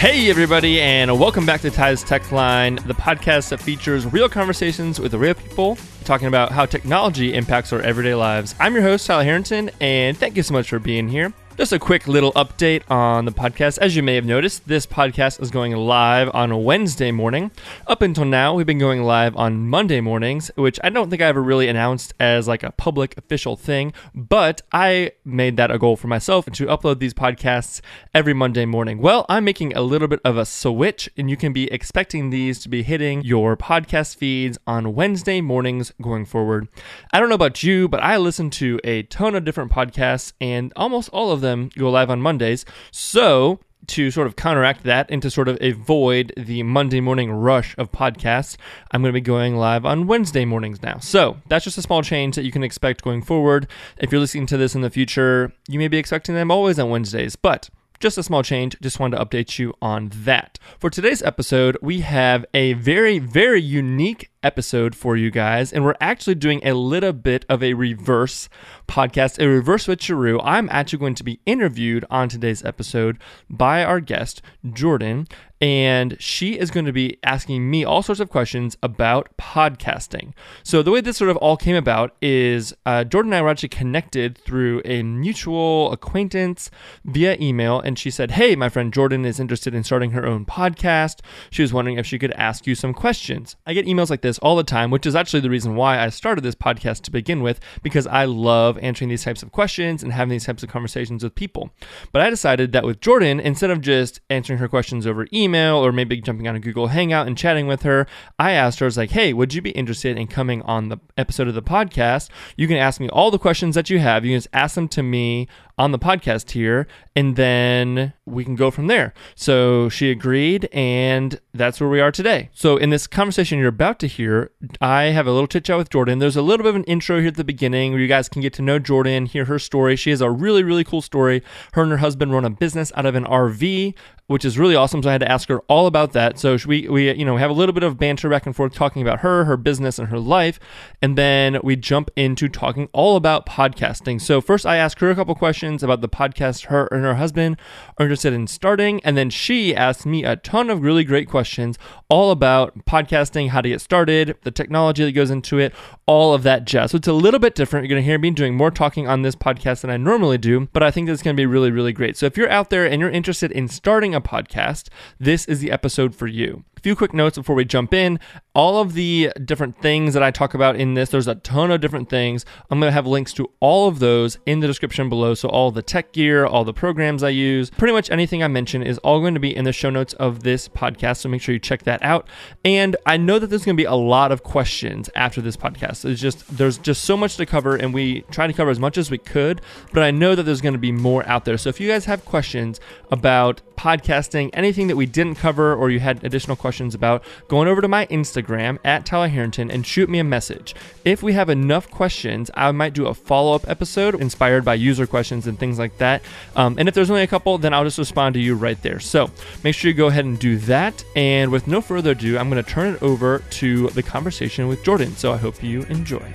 Hey, everybody, and welcome back to Ty's Tech Line, the podcast that features real conversations with real people talking about how technology impacts our everyday lives. I'm your host, Tyler Harrington, and thank you so much for being here. Just a quick little update on the podcast. As you may have noticed, this podcast is going live on a Wednesday morning. Up until now, we've been going live on Monday mornings, which I don't think I ever really announced as like a public official thing, but I made that a goal for myself to upload these podcasts every Monday morning. Well, I'm making a little bit of a switch, and you can be expecting these to be hitting your podcast feeds on Wednesday mornings going forward. I don't know about you, but I listen to a ton of different podcasts, and almost all of them them go live on Mondays. So, to sort of counteract that and to sort of avoid the Monday morning rush of podcasts, I'm going to be going live on Wednesday mornings now. So that's just a small change that you can expect going forward. If you're listening to this in the future, you may be expecting them always on Wednesdays, but just a small change. Just wanted to update you on that. For today's episode, we have a very, very unique episode for you guys, and we're actually doing a little bit of a reverse podcast, a reverse with switcheroo. I'm actually going to be interviewed on today's episode by our guest, Jordan, and she is going to be asking me all sorts of questions about podcasting. So, the way this sort of all came about is uh, Jordan and I were actually connected through a mutual acquaintance via email, and she said, Hey, my friend Jordan is interested in starting her own podcast. She was wondering if she could ask you some questions. I get emails like this all the time, which is actually the reason why I started this podcast to begin with, because I love answering these types of questions and having these types of conversations with people. But I decided that with Jordan, instead of just answering her questions over email or maybe jumping on a Google Hangout and chatting with her, I asked her, I was like, hey, would you be interested in coming on the episode of the podcast? You can ask me all the questions that you have. You can just ask them to me on the podcast here, and then we can go from there. So she agreed, and that's where we are today. So, in this conversation you're about to hear, I have a little chit chat with Jordan. There's a little bit of an intro here at the beginning where you guys can get to know Jordan, hear her story. She has a really, really cool story. Her and her husband run a business out of an RV which is really awesome. So I had to ask her all about that. So we, we, you know, have a little bit of banter back and forth talking about her, her business, and her life, and then we jump into talking all about podcasting. So first, I asked her a couple questions about the podcast her and her husband are interested in starting, and then she asked me a ton of really great questions all about podcasting, how to get started, the technology that goes into it, all of that jazz. So it's a little bit different. You're going to hear me doing more talking on this podcast than I normally do, but I think that's going to be really, really great. So if you're out there and you're interested in starting a podcast, this is the episode for you. A few quick notes before we jump in. All of the different things that I talk about in this, there's a ton of different things. I'm going to have links to all of those in the description below. So, all the tech gear, all the programs I use, pretty much anything I mention is all going to be in the show notes of this podcast. So, make sure you check that out. And I know that there's going to be a lot of questions after this podcast. It's just, there's just so much to cover, and we try to cover as much as we could. But I know that there's going to be more out there. So, if you guys have questions about podcasting, anything that we didn't cover, or you had additional questions, questions about, going over to my Instagram at Tyler Harrington and shoot me a message. If we have enough questions, I might do a follow up episode inspired by user questions and things like that. Um, and if there's only a couple, then I'll just respond to you right there. So make sure you go ahead and do that. And with no further ado, I'm going to turn it over to the conversation with Jordan. So I hope you enjoy.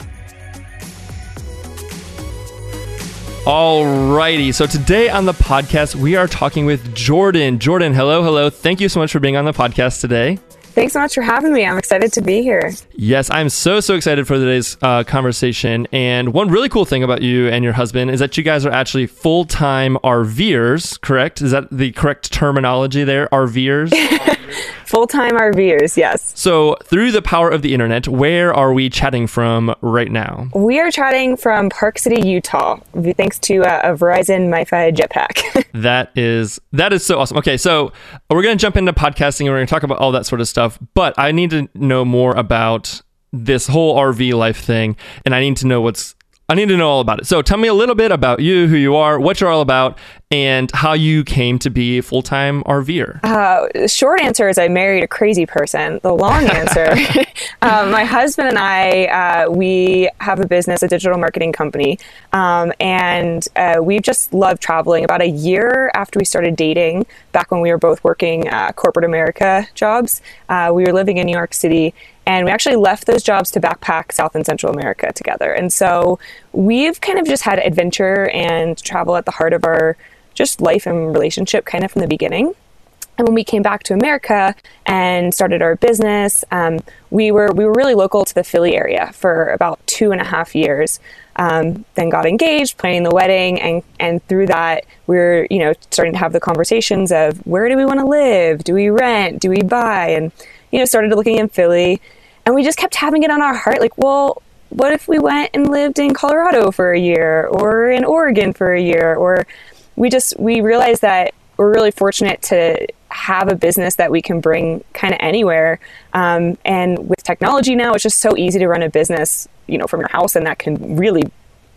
Alrighty, so today on the podcast, we are talking with Jordan. Jordan, hello, hello. Thank you so much for being on the podcast today. Thanks so much for having me. I'm excited to be here. Yes, I'm so, so excited for today's uh, conversation. And one really cool thing about you and your husband is that you guys are actually full time RVers, correct? Is that the correct terminology there? RVers? Full time RVers, yes. So, through the power of the internet, where are we chatting from right now? We are chatting from Park City, Utah, thanks to uh, a Verizon MiFi jetpack. that is that is so awesome. Okay, so we're gonna jump into podcasting and we're gonna talk about all that sort of stuff. But I need to know more about this whole RV life thing, and I need to know what's I need to know all about it. So tell me a little bit about you, who you are, what you're all about, and how you came to be a full time RVer. Uh, short answer is I married a crazy person. The long answer, um, my husband and I, uh, we have a business, a digital marketing company, um, and uh, we've just loved traveling. About a year after we started dating, back when we were both working uh, corporate America jobs, uh, we were living in New York City and we actually left those jobs to backpack South and Central America together. And so we've kind of just had adventure and travel at the heart of our just life and relationship kind of from the beginning. And when we came back to America and started our business, um, we were we were really local to the Philly area for about two and a half years. Um, then got engaged, planning the wedding, and and through that we are you know starting to have the conversations of where do we want to live? Do we rent? Do we buy? And you know started looking in Philly, and we just kept having it on our heart like well what if we went and lived in Colorado for a year or in Oregon for a year or we just we realized that we're really fortunate to have a business that we can bring kind of anywhere um, and with technology now it's just so easy to run a business you know from your house and that can really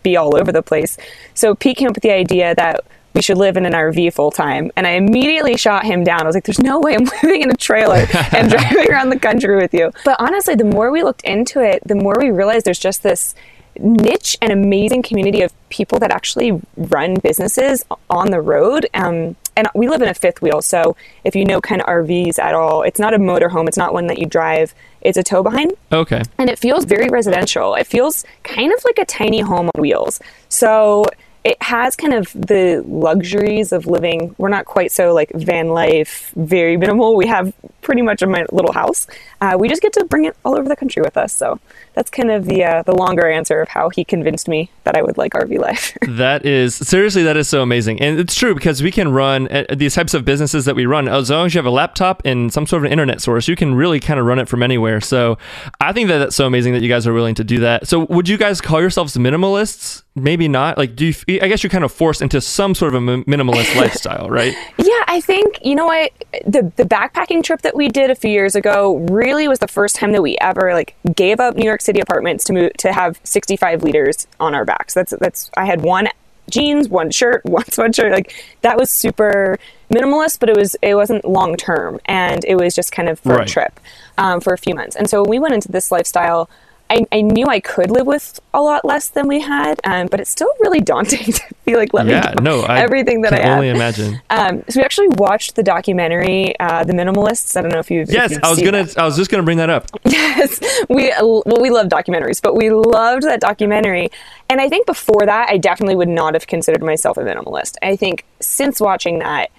be all over the place so pete came up with the idea that we should live in an RV full time. And I immediately shot him down. I was like, there's no way I'm living in a trailer and driving around the country with you. But honestly, the more we looked into it, the more we realized there's just this niche and amazing community of people that actually run businesses on the road. Um, and we live in a fifth wheel. So if you know kind of RVs at all, it's not a motorhome. It's not one that you drive. It's a tow behind. Okay. And it feels very residential. It feels kind of like a tiny home on wheels. So it has kind of the luxuries of living. We're not quite so like van life, very minimal. We have pretty much a little house. Uh, we just get to bring it all over the country with us. So that's kind of the uh, the longer answer of how he convinced me that I would like RV life. that is seriously that is so amazing, and it's true because we can run uh, these types of businesses that we run as long as you have a laptop and some sort of an internet source. You can really kind of run it from anywhere. So I think that that's so amazing that you guys are willing to do that. So would you guys call yourselves minimalists? Maybe not. Like, do you? I guess you're kind of forced into some sort of a minimalist lifestyle, right? Yeah, I think you know what the the backpacking trip that we did a few years ago really was the first time that we ever like gave up New York City apartments to move to have 65 liters on our backs. That's that's I had one jeans, one shirt, one sweatshirt. Like that was super minimalist, but it was it wasn't long term, and it was just kind of for right. a trip um, for a few months. And so we went into this lifestyle I, I knew I could live with a lot less than we had, um, but it's still really daunting to be like let yeah, me no, I everything that I can only imagine. Um, so we actually watched the documentary, uh, The Minimalists. I don't know if you've yes, if you've I was gonna, that. I was just gonna bring that up. Yes, we well we love documentaries, but we loved that documentary, and I think before that I definitely would not have considered myself a minimalist. I think since watching that,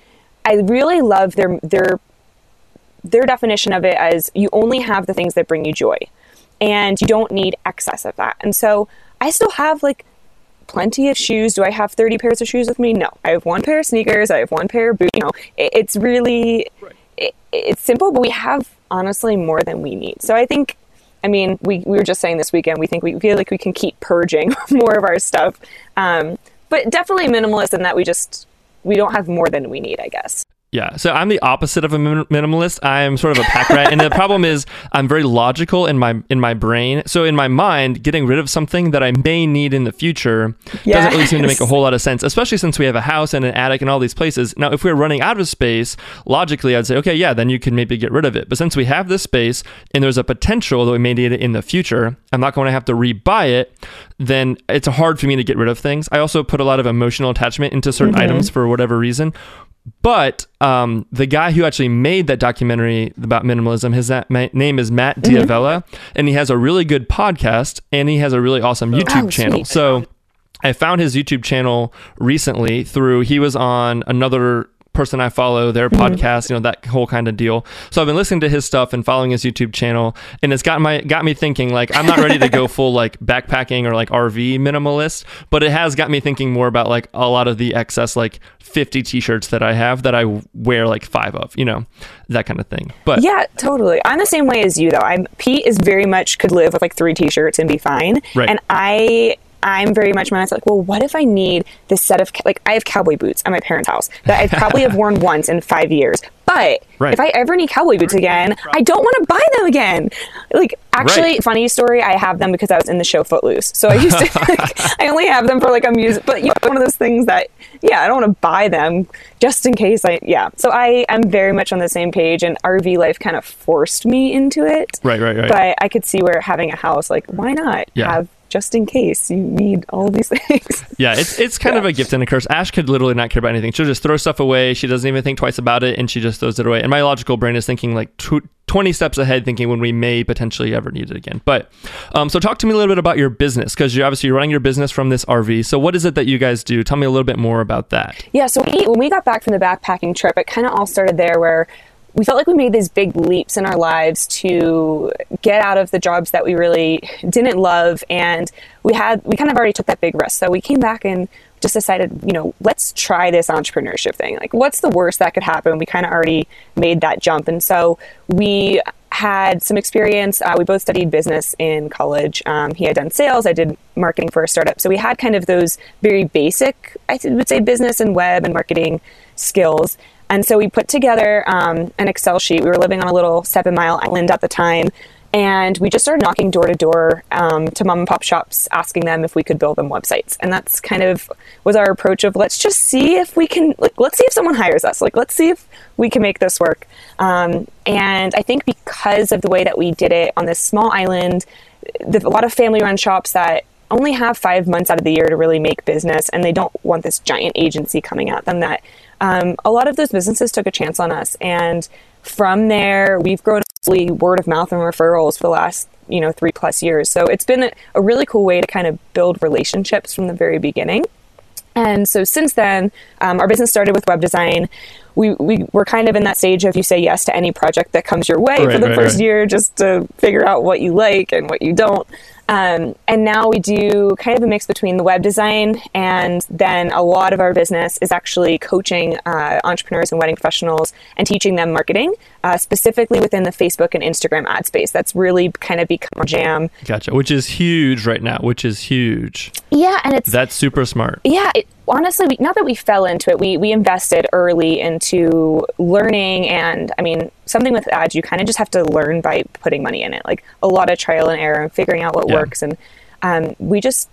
I really love their their their definition of it as you only have the things that bring you joy and you don't need excess of that. And so I still have like plenty of shoes. Do I have 30 pairs of shoes with me? No. I have one pair of sneakers, I have one pair of boots. You know, it, it's really right. it, it's simple, but we have honestly more than we need. So I think I mean, we, we were just saying this weekend, we think we feel like we can keep purging more of our stuff. Um, but definitely minimalist in that we just, we don't have more than we need, I guess. Yeah, so I'm the opposite of a minimalist. I'm sort of a pack rat, and the problem is I'm very logical in my in my brain. So in my mind, getting rid of something that I may need in the future yes. doesn't really seem to make a whole lot of sense, especially since we have a house and an attic and all these places. Now, if we're running out of space, logically, I'd say, okay, yeah, then you can maybe get rid of it. But since we have this space and there's a potential that we may need it in the future, I'm not going to have to rebuy it. Then it's hard for me to get rid of things. I also put a lot of emotional attachment into certain mm-hmm. items for whatever reason. But um, the guy who actually made that documentary about minimalism, his name is Matt mm-hmm. D'Avella, mm-hmm. and he has a really good podcast and he has a really awesome YouTube oh, channel. Sweet. So I found his YouTube channel recently through he was on another person I follow, their mm-hmm. podcast, you know, that whole kind of deal. So I've been listening to his stuff and following his YouTube channel, and it's got my got me thinking like I'm not ready to go full like backpacking or like RV minimalist, but it has got me thinking more about like a lot of the excess like 50 t-shirts that I have that I wear like five of, you know, that kind of thing. But yeah, totally. I'm the same way as you though. I'm Pete is very much could live with like three t-shirts and be fine, right. and I I'm very much mindset like, well, what if I need this set of like I have cowboy boots at my parents' house that I probably have worn once in five years. But right. if I ever need cowboy boots again, I don't want to buy them again. Like actually, right. funny story, I have them because I was in the show Footloose. So I used to like, I only have them for like a music but you know, one of those things that yeah, I don't want to buy them just in case I yeah. So I am very much on the same page and RV life kind of forced me into it. Right, right, right. But I could see where having a house like why not yeah. have just in case you need all these things. Yeah, it's it's kind yeah. of a gift and a curse. Ash could literally not care about anything. She'll just throw stuff away. She doesn't even think twice about it, and she just throws it away. And my logical brain is thinking like tw- 20 steps ahead, thinking when we may potentially ever need it again. But um, so talk to me a little bit about your business because you're obviously running your business from this RV. So what is it that you guys do? Tell me a little bit more about that. Yeah, so we, when we got back from the backpacking trip, it kind of all started there where we felt like we made these big leaps in our lives to get out of the jobs that we really didn't love. And we had we kind of already took that big risk so we came back and just decided you know let's try this entrepreneurship thing. Like what's the worst that could happen? We kind of already made that jump. And so we had some experience. Uh, we both studied business in college. Um, he had done sales. I did marketing for a startup. So we had kind of those very basic i would say business and web and marketing skills and so we put together um, an Excel sheet. We were living on a little seven mile island at the time. And we just started knocking door to door um, to mom and pop shops, asking them if we could build them websites. And that's kind of was our approach of let's just see if we can, like, let's see if someone hires us. Like, let's see if we can make this work. Um, and I think because of the way that we did it on this small island, the, a lot of family run shops that only have five months out of the year to really make business and they don't want this giant agency coming at them that um, a lot of those businesses took a chance on us. And from there, we've grown word of mouth and referrals for the last you know three plus years. So it's been a, a really cool way to kind of build relationships from the very beginning. And so since then, um, our business started with web design. We, we were kind of in that stage of you say yes to any project that comes your way right, for the right, first right. year just to figure out what you like and what you don't. Um, and now we do kind of a mix between the web design and then a lot of our business is actually coaching uh, entrepreneurs and wedding professionals and teaching them marketing, uh, specifically within the Facebook and Instagram ad space. That's really kind of become our jam. Gotcha. Which is huge right now, which is huge. Yeah. And it's that's super smart. Yeah. It, honestly, we, not that we fell into it, we, we invested early into learning. And I mean, something with ads, you kind of just have to learn by putting money in it, like a lot of trial and error and figuring out what yeah. works. And um, we just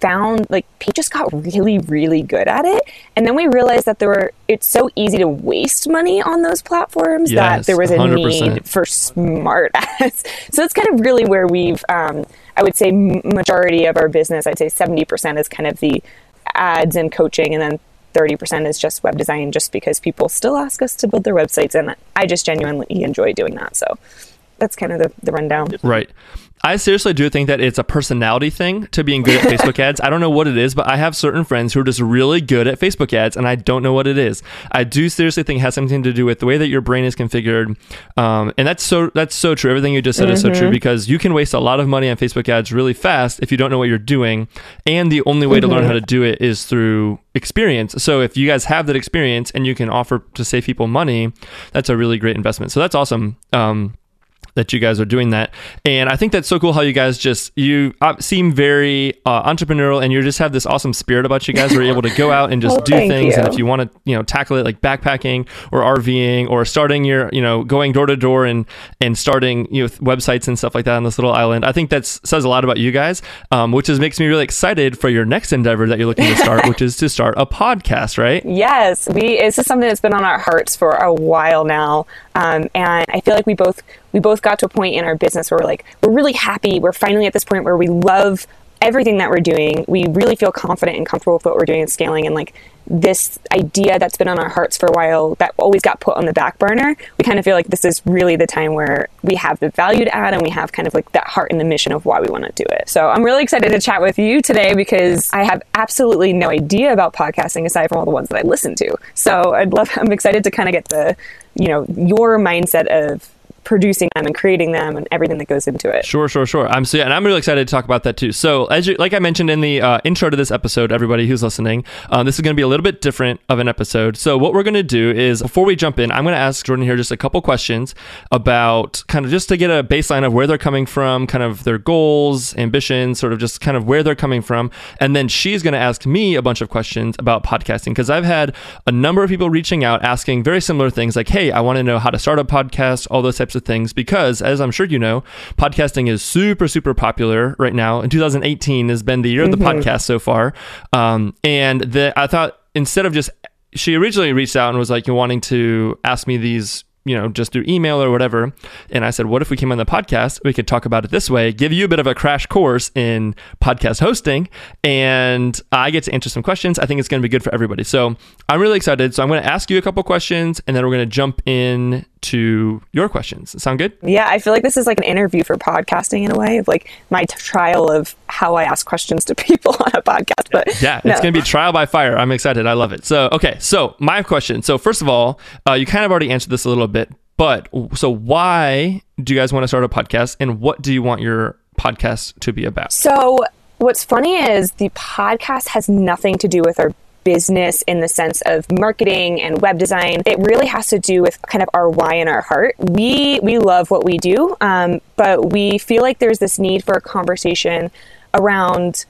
found like Pete just got really, really good at it. And then we realized that there were, it's so easy to waste money on those platforms yes, that there was a 100%. need for smart ads. so it's kind of really where we've, um, I would say majority of our business, I'd say 70% is kind of the ads and coaching, and then 30% is just web design, just because people still ask us to build their websites, and I just genuinely enjoy doing that. So that's kind of the, the rundown. Right. I seriously do think that it's a personality thing to being good at Facebook ads. I don't know what it is, but I have certain friends who are just really good at Facebook ads, and I don't know what it is. I do seriously think it has something to do with the way that your brain is configured, um, and that's so that's so true. Everything you just said mm-hmm. is so true mm-hmm. because you can waste a lot of money on Facebook ads really fast if you don't know what you're doing, and the only way mm-hmm. to learn how to do it is through experience. So if you guys have that experience and you can offer to save people money, that's a really great investment. So that's awesome. Um, that you guys are doing that. And I think that's so cool how you guys just you uh, seem very uh, entrepreneurial and you just have this awesome spirit about you guys. Where you're able to go out and just do things. You. And if you want to, you know, tackle it like backpacking or RVing or starting your, you know, going door to door and and starting you know websites and stuff like that on this little island, I think that says a lot about you guys, um, which is makes me really excited for your next endeavor that you're looking to start, which is to start a podcast, right? Yes, we. This is something that's been on our hearts for a while now, um, and I feel like we both we both got to a point in our business where we're like, we're really happy. We're finally at this point where we love everything that we're doing. We really feel confident and comfortable with what we're doing and scaling. And like this idea that's been on our hearts for a while that always got put on the back burner, we kind of feel like this is really the time where we have the value to add and we have kind of like that heart and the mission of why we want to do it. So I'm really excited to chat with you today because I have absolutely no idea about podcasting aside from all the ones that I listen to. So I'd love, I'm excited to kind of get the, you know, your mindset of producing them and creating them and everything that goes into it. Sure, sure, sure. I'm so yeah, and I'm really excited to talk about that too. So as you, like I mentioned in the uh, intro to this episode, everybody who's listening, um, this is going to be a little bit different of an episode. So what we're going to do is before we jump in, I'm going to ask Jordan here just a couple questions about kind of just to get a baseline of where they're coming from, kind of their goals, ambitions, sort of just kind of where they're coming from, and then she's going to ask me a bunch of questions about podcasting because I've had a number of people reaching out asking very similar things like, "Hey, I want to know how to start a podcast," all those types types of things because, as I'm sure you know, podcasting is super, super popular right now. And 2018 has been the year mm-hmm. of the mm-hmm. podcast so far. Um, and the, I thought instead of just, she originally reached out and was like you're wanting to ask me these you know, just through email or whatever. And I said, what if we came on the podcast? We could talk about it this way, give you a bit of a crash course in podcast hosting, and I get to answer some questions. I think it's going to be good for everybody. So I'm really excited. So I'm going to ask you a couple questions, and then we're going to jump in to your questions. Sound good? Yeah, I feel like this is like an interview for podcasting in a way of like my t- trial of how I ask questions to people on a podcast. But yeah, no. it's going to be trial by fire. I'm excited. I love it. So, okay. So, my question. So, first of all, uh, you kind of already answered this a little bit, but so why do you guys want to start a podcast and what do you want your podcast to be about? So, what's funny is the podcast has nothing to do with our business in the sense of marketing and web design. It really has to do with kind of our why in our heart. We we love what we do, um, but we feel like there's this need for a conversation around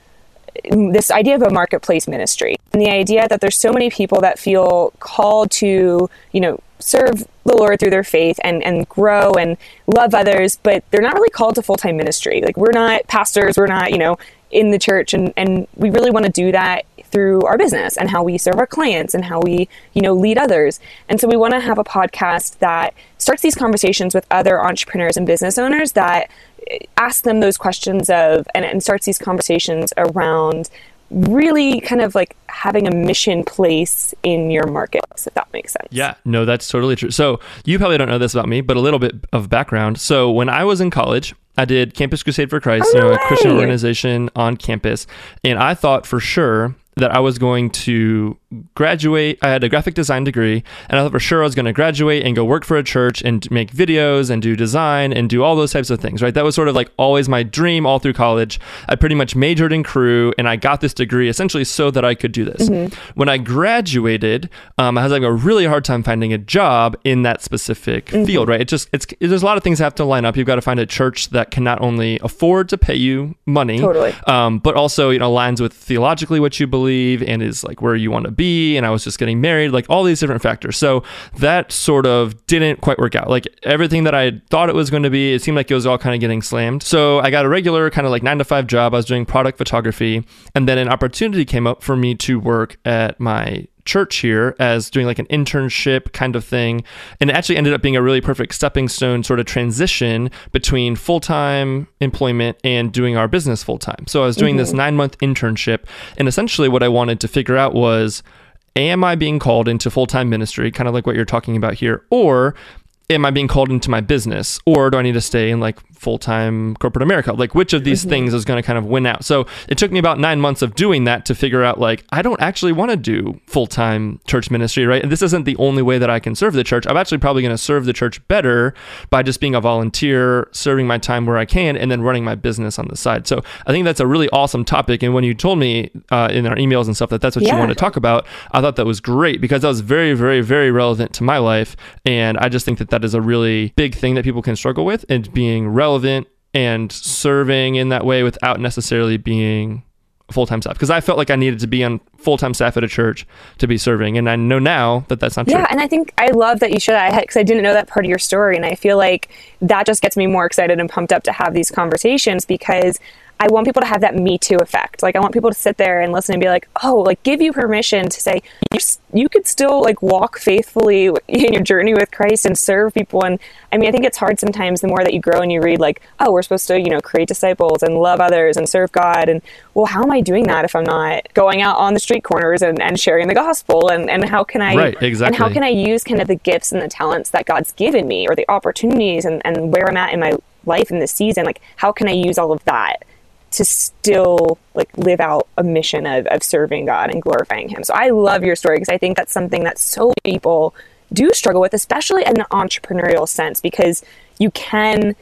this idea of a marketplace ministry and the idea that there's so many people that feel called to you know serve the lord through their faith and and grow and love others but they're not really called to full-time ministry like we're not pastors we're not you know in the church and and we really want to do that through our business and how we serve our clients and how we, you know, lead others. And so we want to have a podcast that starts these conversations with other entrepreneurs and business owners that eh, ask them those questions of and, and starts these conversations around really kind of like having a mission place in your markets, if that makes sense. Yeah, no, that's totally true. So you probably don't know this about me, but a little bit of background. So when I was in college, I did Campus Crusade for Christ, oh, you know, a Christian organization on campus, and I thought for sure that I was going to graduate. I had a graphic design degree, and I thought for sure I was going to graduate and go work for a church and make videos and do design and do all those types of things, right? That was sort of like always my dream all through college. I pretty much majored in Cru and I got this degree essentially so that I could do this. Mm-hmm. When I graduated, um, I was having a really hard time finding a job in that specific mm-hmm. field, right? It just, it's, there's a lot of things that have to line up. You've got to find a church that can not only afford to pay you money, totally. um, but also, you know, aligns with theologically what you believe and is like where you want to be and I was just getting married, like all these different factors. So that sort of didn't quite work out. Like everything that I thought it was going to be, it seemed like it was all kind of getting slammed. So I got a regular kind of like nine to five job. I was doing product photography. And then an opportunity came up for me to work at my church here as doing like an internship kind of thing. And it actually ended up being a really perfect stepping stone sort of transition between full time employment and doing our business full time. So I was doing mm-hmm. this nine month internship. And essentially, what I wanted to figure out was am I being called into full time ministry, kind of like what you're talking about here? Or am I being called into my business? Or do I need to stay in like full time corporate America? Like, which of these mm-hmm. things is going to kind of win out? So it took me about nine months of doing that to figure out, like, I don't actually want to do full time church ministry, right? And this isn't the only way that I can serve the church. I'm actually probably going to serve the church better by just being a volunteer, serving my time where I can, and then running my business on the side. So I think that's a really awesome topic. And when you told me uh, in our emails and stuff that that's what yeah. you want to talk about, I thought that was great because that was very, very, very relevant to my life. And I just think that that is a really big thing that people can struggle with and being relevant and serving in that way without necessarily being full time staff because I felt like I needed to be on full time staff at a church to be serving, and I know now that that's not true. Yeah, and I think I love that you showed that because I didn't know that part of your story, and I feel like that just gets me more excited and pumped up to have these conversations because I want people to have that Me Too effect. Like, I want people to sit there and listen and be like, oh, like, give you permission to say, you, you could still, like, walk faithfully in your journey with Christ and serve people. And I mean, I think it's hard sometimes the more that you grow and you read, like, oh, we're supposed to, you know, create disciples and love others and serve God. And, well, how am I doing that if I'm not going out on the street corners and, and sharing the gospel? And, and how can I, right, exactly. and how can I use kind of the gifts and the talents that God's given me or the opportunities and, and where I'm at in my life in this season? Like, how can I use all of that? To still like live out a mission of, of serving God and glorifying Him. So I love your story because I think that's something that so many people do struggle with, especially in an entrepreneurial sense, because you can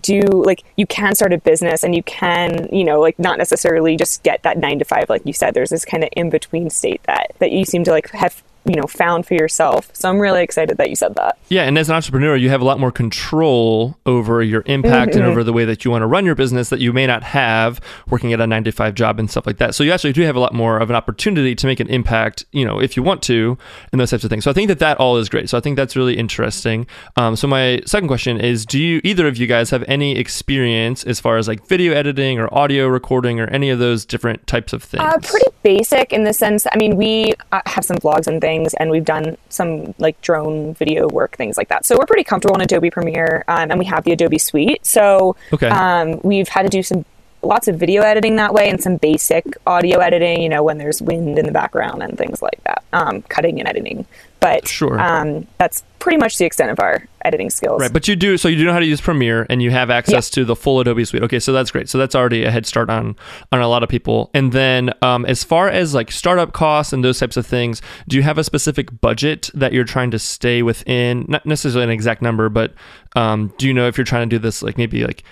do like you can start a business and you can you know like not necessarily just get that nine to five like you said there's this kind of in between state that that you seem to like have you know found for yourself. So i'm really excited that you said that. Yeah and as an entrepreneur you have a lot more control over your impact mm-hmm. and over the way that you want to run your business that you may not have working at a 9 to 5 job and stuff like that. So you actually do have a lot more of an opportunity to make an impact you know if you want to and those types of things. So i think that that all is great. So i think that's really interesting. Um, so my second question is do you either of you guys have any experience as far as like video editing or audio recording or any of those different types of things? uh, pretty basic in the sense i mean we uh, have some vlogs and things things, and we've done some like drone video work, things like that. So we're pretty comfortable in Adobe Premiere, um, and we have the Adobe Suite. So Okay. um, we've had to do some lots of video editing that way, and some basic audio editing. You know, when there's wind in the background and things like that, um, cutting and editing. But Sure. um, that's pretty much the extent of our editing skills. Right, but you do so you do know how to use Premiere and you have access to the full Adobe Suite. Okay, so that's great. So that's already a head start on on a lot of people. And then um, as far as like startup costs and those types of things, do you have a specific budget that you're trying to stay within? Not necessarily an exact number, but um, do you know if you're trying to do this like maybe like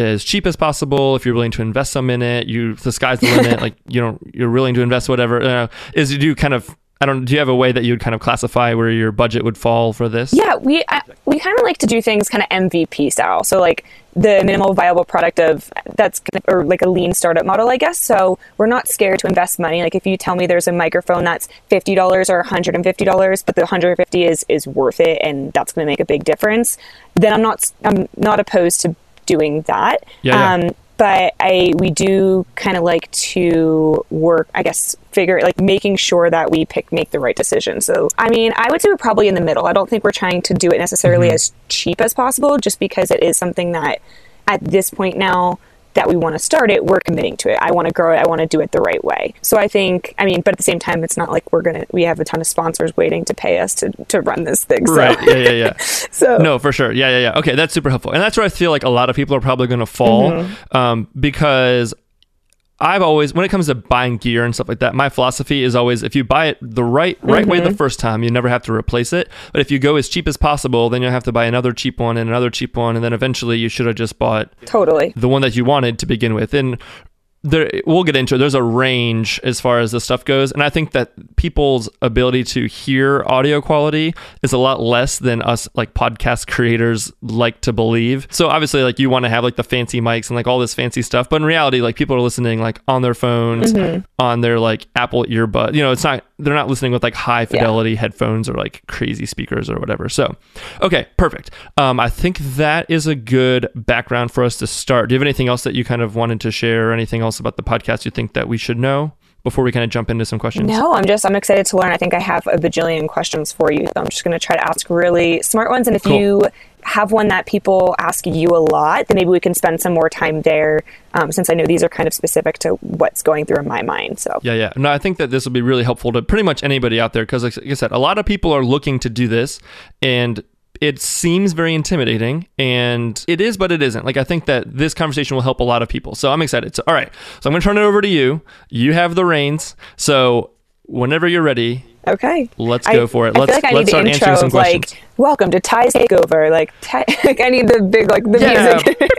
as cheap as possible if you're willing to invest some in it you the sky's the limit like you know you're willing to invest whatever uh, is do you kind of i don't do you have a way that you would kind of classify where your budget would fall for this Yeah, we I, we kind of like to do things kind of MVP style. So like the minimal viable product of that's kind of, or like a lean startup model, I guess. So we're not scared to invest money. Like if you tell me there's a microphone that's fifty dollars or one hundred and fifty dollars, but the one hundred fifty is is worth it, and that's going to make a big difference, then I'm not I'm not opposed to doing that. Yeah, yeah. Um, but I we do kind of like to work, I guess, figure like making sure that we pick make the right decision. So I mean, I would say we're probably in the middle. I don't think we're trying to do it necessarily Mm-hmm. as cheap as possible, just because it is something that at this point now that we want to start it, we're committing to it. I want to grow it. I want to do it the right way. So I think, I mean, but at the same time, it's not like we're gonna we have a ton of sponsors waiting to pay us to to run this thing. So, right yeah yeah yeah so no for sure yeah yeah yeah okay that's super helpful and that's where i feel like a lot of people are probably going to fall Mm-hmm. um, because I've always, when it comes to buying gear and stuff like that, my philosophy is always if you buy it the right right way Mm-hmm. the first time, you never have to replace it. But if you go as cheap as possible, then you'll have to buy another cheap one and another cheap one, and then eventually you should have just bought totally. the one that you wanted to begin with. And there, we'll get into it. There's a range as far as this stuff goes, and I think that people's ability to hear audio quality is a lot less than us like podcast creators like to believe. So obviously, like you want to have like the fancy mics and like all this fancy stuff, but in reality, like people are listening like on their phones, mm-hmm. on their like Apple earbud. You know, it's not they're not listening with like high fidelity headphones or like crazy speakers or whatever. So, okay, perfect. Um, I think that is a good background for us to start. Do you have anything else that you kind of wanted to share or anything else about the podcast you think that we should know before we kind of jump into some questions? No, I'm just I'm excited to learn. I think I have a bajillion questions for you. So I'm just going to try to ask really smart ones. And if Cool. you have one that people ask you a lot, then maybe we can spend some more time there. Um, since I know these are kind of specific to what's going through in my mind. So Yeah, yeah. No, I think that this will be really helpful to pretty much anybody out there because, like I said, a lot of people are looking to do this, and it seems very intimidating, and it is, but it isn't. Like I think that this conversation will help a lot of people, so I'm excited. So, all right, so I'm going to turn it over to you. You have the reins, so whenever you're ready, okay, Let's I- go for it. I Let's- feel like I let's need start the answering intro some of like welcome to Ty's takeover. Like, Ty, like I need the big like the Yeah. music.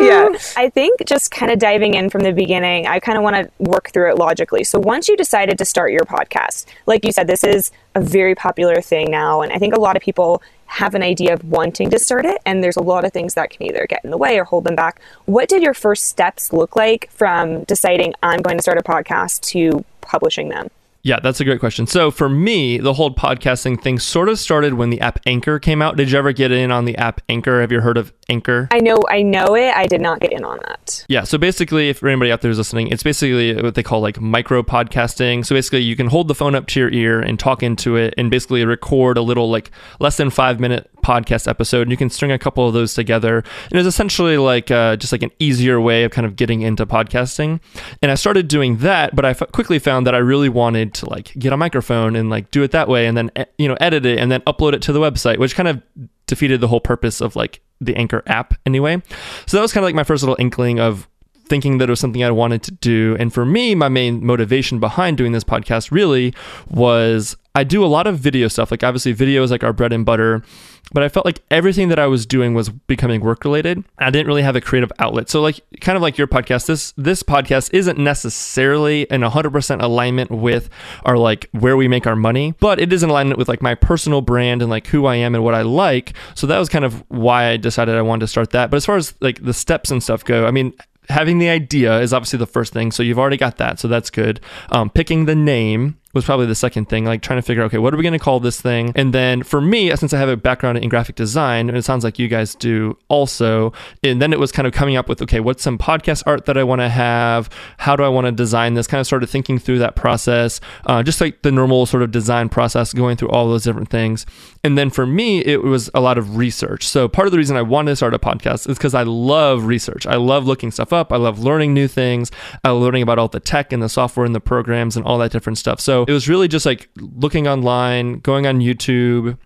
yeah, I think just kind of diving in from the beginning, I kind of want to work through it logically. So once you decided to start your podcast, like you said, this is a very popular thing now, and I think a lot of people have an idea of wanting to start it, and there's a lot of things that can either get in the way or hold them back. What did your first steps look like from deciding I'm going to start a podcast to publishing them? Yeah, that's a great question. So for me, the whole podcasting thing sort of started when the app Anchor came out. Did you ever get in on the app Anchor? Have you heard of Anchor? I know, I know it. I did not get in on that. Yeah, so basically, if anybody out there is listening, it's basically what they call like micro podcasting. So basically, you can hold the phone up to your ear and talk into it, and basically record a little like less than five minute podcast episode. And you can string a couple of those together, and it's essentially like uh, just like an easier way of kind of getting into podcasting. And I started doing that, but I f- quickly found that I really wanted to like get a microphone and like do it that way, and then you know edit it and then upload it to the website, which kind of defeated the whole purpose of like the Anchor app anyway. So that was kind of like my first little inkling of thinking that it was something I wanted to do. And for me, my main motivation behind doing this podcast really was I do a lot of video stuff. Like obviously video is like our bread and butter, but I felt like everything that I was doing was becoming work related. I didn't really have a creative outlet. So like kind of like your podcast, this this podcast isn't necessarily in 100% alignment with our like where we make our money, but it is in alignment with like my personal brand and like who I am and what I like. So that was kind of why I decided I wanted to start that. But as far as like the steps and stuff go, I mean, having the idea is obviously the first thing. So you've already got that. So that's good. Um, picking the name was probably the second thing, like trying to figure out, okay, what are we going to call this thing? And then for me, since I have a background in graphic design, and it sounds like you guys do also, and then it was kind of coming up with, okay, what's some podcast art that I want to have? How do I want to design this? Kind of started thinking through that process, uh, just like the normal sort of design process, going through all those different things. And then for me, it was a lot of research. So part of the reason I wanted to start a podcast is because I love research. I love looking stuff up. I love learning new things. I love learning about all the tech and the software and the programs and all that different stuff. So it was really just like looking online, going on YouTube,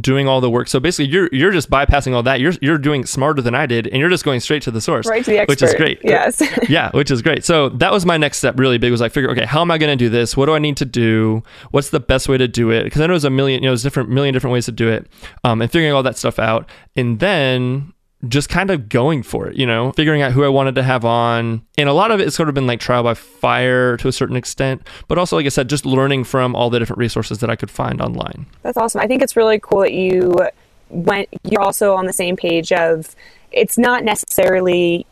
doing all the work. So basically, you're you're just bypassing all that. You're you're doing smarter than I did, and you're just going straight to the source, right to the expert, which is great. Yes, yeah, which is great. So that was my next step. Really big was like figure, okay, how am I going to do this? What do I need to do? What's the best way to do it? Because I know there's a million, you know, there's different million different ways to do it, um, and figuring all that stuff out, and then just kind of going for it, you know, figuring out who I wanted to have on. And a lot of it it's sort of been like trial by fire to a certain extent, but also, like I said, just learning from all the different resources that I could find online. That's awesome. I think it's really cool that you went, you're also on the same page of it's not necessarily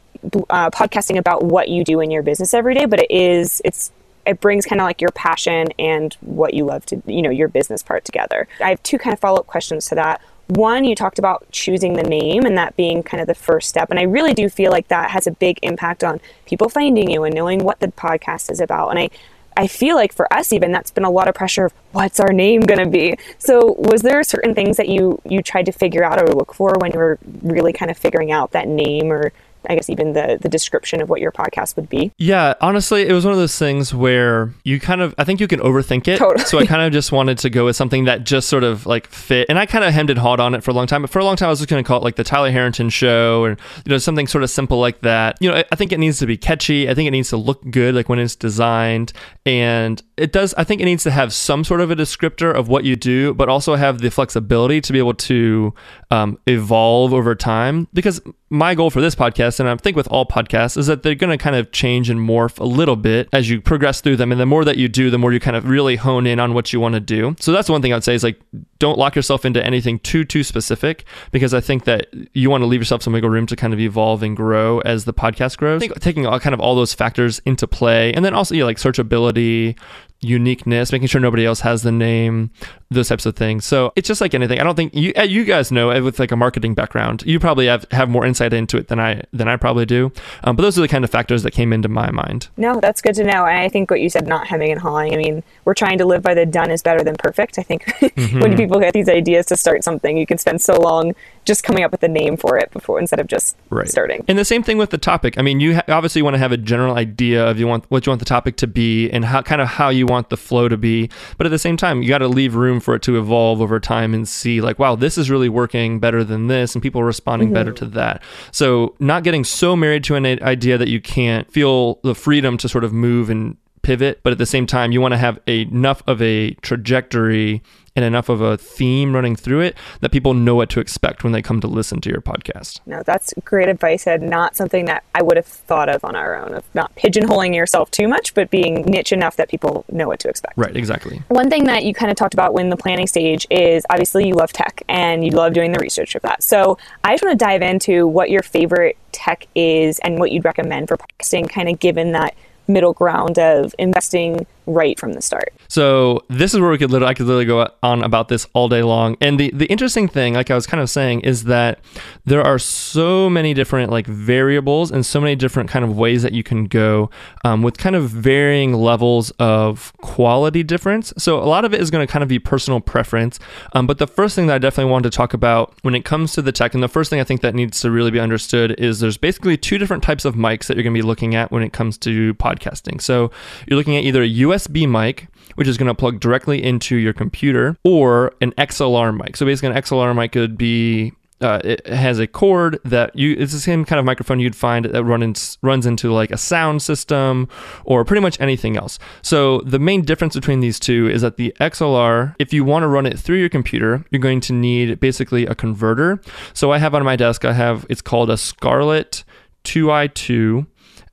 uh, podcasting about what you do in your business every day, but it is, it's, it brings kind of like your passion and what you love to, you know, your business part together. I have two kind of follow up questions to that one, you talked about choosing the name and that being kind of the first step. And I really do feel like that has a big impact on people finding you and knowing what the podcast is about. And I, I feel like for us even that's been a lot of pressure of what's our name going to be. So was there certain things that you you tried to figure out or look for when you were really kind of figuring out that name or I guess even the the description of what your podcast would be. Yeah, honestly, it was one of those things where you kind of I think you can overthink it. Totally. So I kind of just wanted to go with something that just sort of like fit. And I kind of hemmed and hawed on it for a long time. But for a long time I was just going to call it like the Tyler Harrington show or you know something sort of simple like that. You know, I think it needs to be catchy. I think it needs to look good like when it's designed and it does I think it needs to have some sort of a descriptor of what you do, but also have the flexibility to be able to um, evolve over time because my goal for this podcast, and I think with all podcasts, is that they're going to kind of change and morph a little bit as you progress through them. And the more that you do, the more you kind of really hone in on what you want to do. So that's one thing I would say is like, don't lock yourself into anything too, too specific because I think that you want to leave yourself some wiggle room to kind of evolve and grow as the podcast grows. I think taking all, kind of all those factors into play and then also, yeah, like searchability, uniqueness, making sure nobody else has the name, those types of things. So it's just like anything. I don't think you you guys know with like a marketing background, you probably have, have more insight into it than I than I probably do. Um, but those are the kind of factors that came into my mind. No, that's good to know. And I think what you said, not hemming and hawing. I mean, we're trying to live by the done is better than perfect. I think mm-hmm. when people get these ideas to start something, you can spend so long just coming up with a name for it before instead of just right. starting. And the same thing with the topic. I mean, you ha- obviously want to have a general idea of you want what you want the topic to be and how kind of how you want the flow to be. But at the same time, you got to leave room for it to evolve over time and see like, wow, this is really working better than this, and people are responding mm-hmm. better to that. So not getting so married to an idea that you can't feel the freedom to sort of move and pivot, but at the same time, you want to have a, enough of a trajectory and enough of a theme running through it that people know what to expect when they come to listen to your podcast. No, that's great advice and not something that I would have thought of on our own of not pigeonholing yourself too much, but being niche enough that people know what to expect. Right, exactly. One thing that you kind of talked about when the planning stage is obviously you love tech and you love doing the research of that. So I just want to dive into what your favorite tech is and what you'd recommend for podcasting, kind of given that middle ground of investing right from the start. So this is where we could literally, I could literally go on about this all day long. And the the interesting thing, like I was kind of saying, is that there are so many different like variables and so many different kind of ways that you can go um, with kind of varying levels of quality difference. So a lot of it is going to kind of be personal preference. Um, but the first thing that I definitely wanted to talk about when it comes to the tech, and the first thing I think that needs to really be understood is there's basically two different types of mics that you're going to be looking at when it comes to podcasting. So you're looking at either a USB USB mic, which is going to plug directly into your computer, or an XLR mic. So basically, an XLR mic could be uh, it has a cord that you it's the same kind of microphone you'd find that runs runs into like a sound system or pretty much anything else. So the main difference between these two is that the XLR, if you want to run it through your computer, you're going to need basically a converter. So I have on my desk, I have it's called a Scarlett 2i2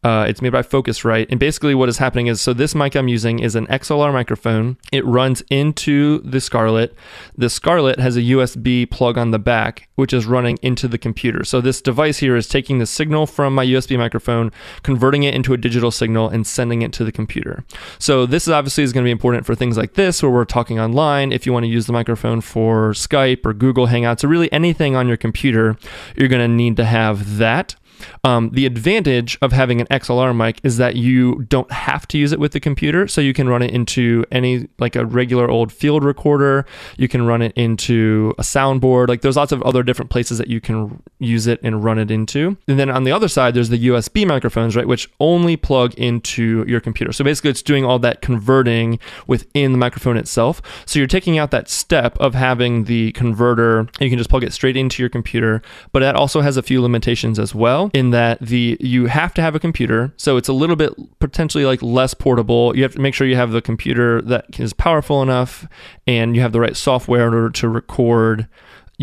Uh, it's made by Focusrite. And basically, what is happening is so this mic I'm using is an XLR microphone. It runs into the Scarlett. The Scarlett has a USB plug on the back, which is running into the computer. So this device here is taking the signal from my USB microphone, converting it into a digital signal, and sending it to the computer. So this is obviously is going to be important for things like this, where we're talking online. If you want to use the microphone for Skype or Google Hangouts or really anything on your computer, you're going to need to have that. Um, the advantage of having an XLR mic is that you don't have to use it with the computer, so you can run it into any like a regular old field recorder. You can run it into a soundboard. Like there's lots of other different places that you can use it and run it into. And then on the other side, there's the USB microphones, right, which only plug into your computer. So basically, it's doing all that converting within the microphone itself. So you're taking out that step of having the converter. You can just plug it straight into your computer, but that also has a few limitations as well in that the you have to have a computer, so it's a little bit potentially like less portable. You have to make sure you have the computer that is powerful enough and you have the right software in order to record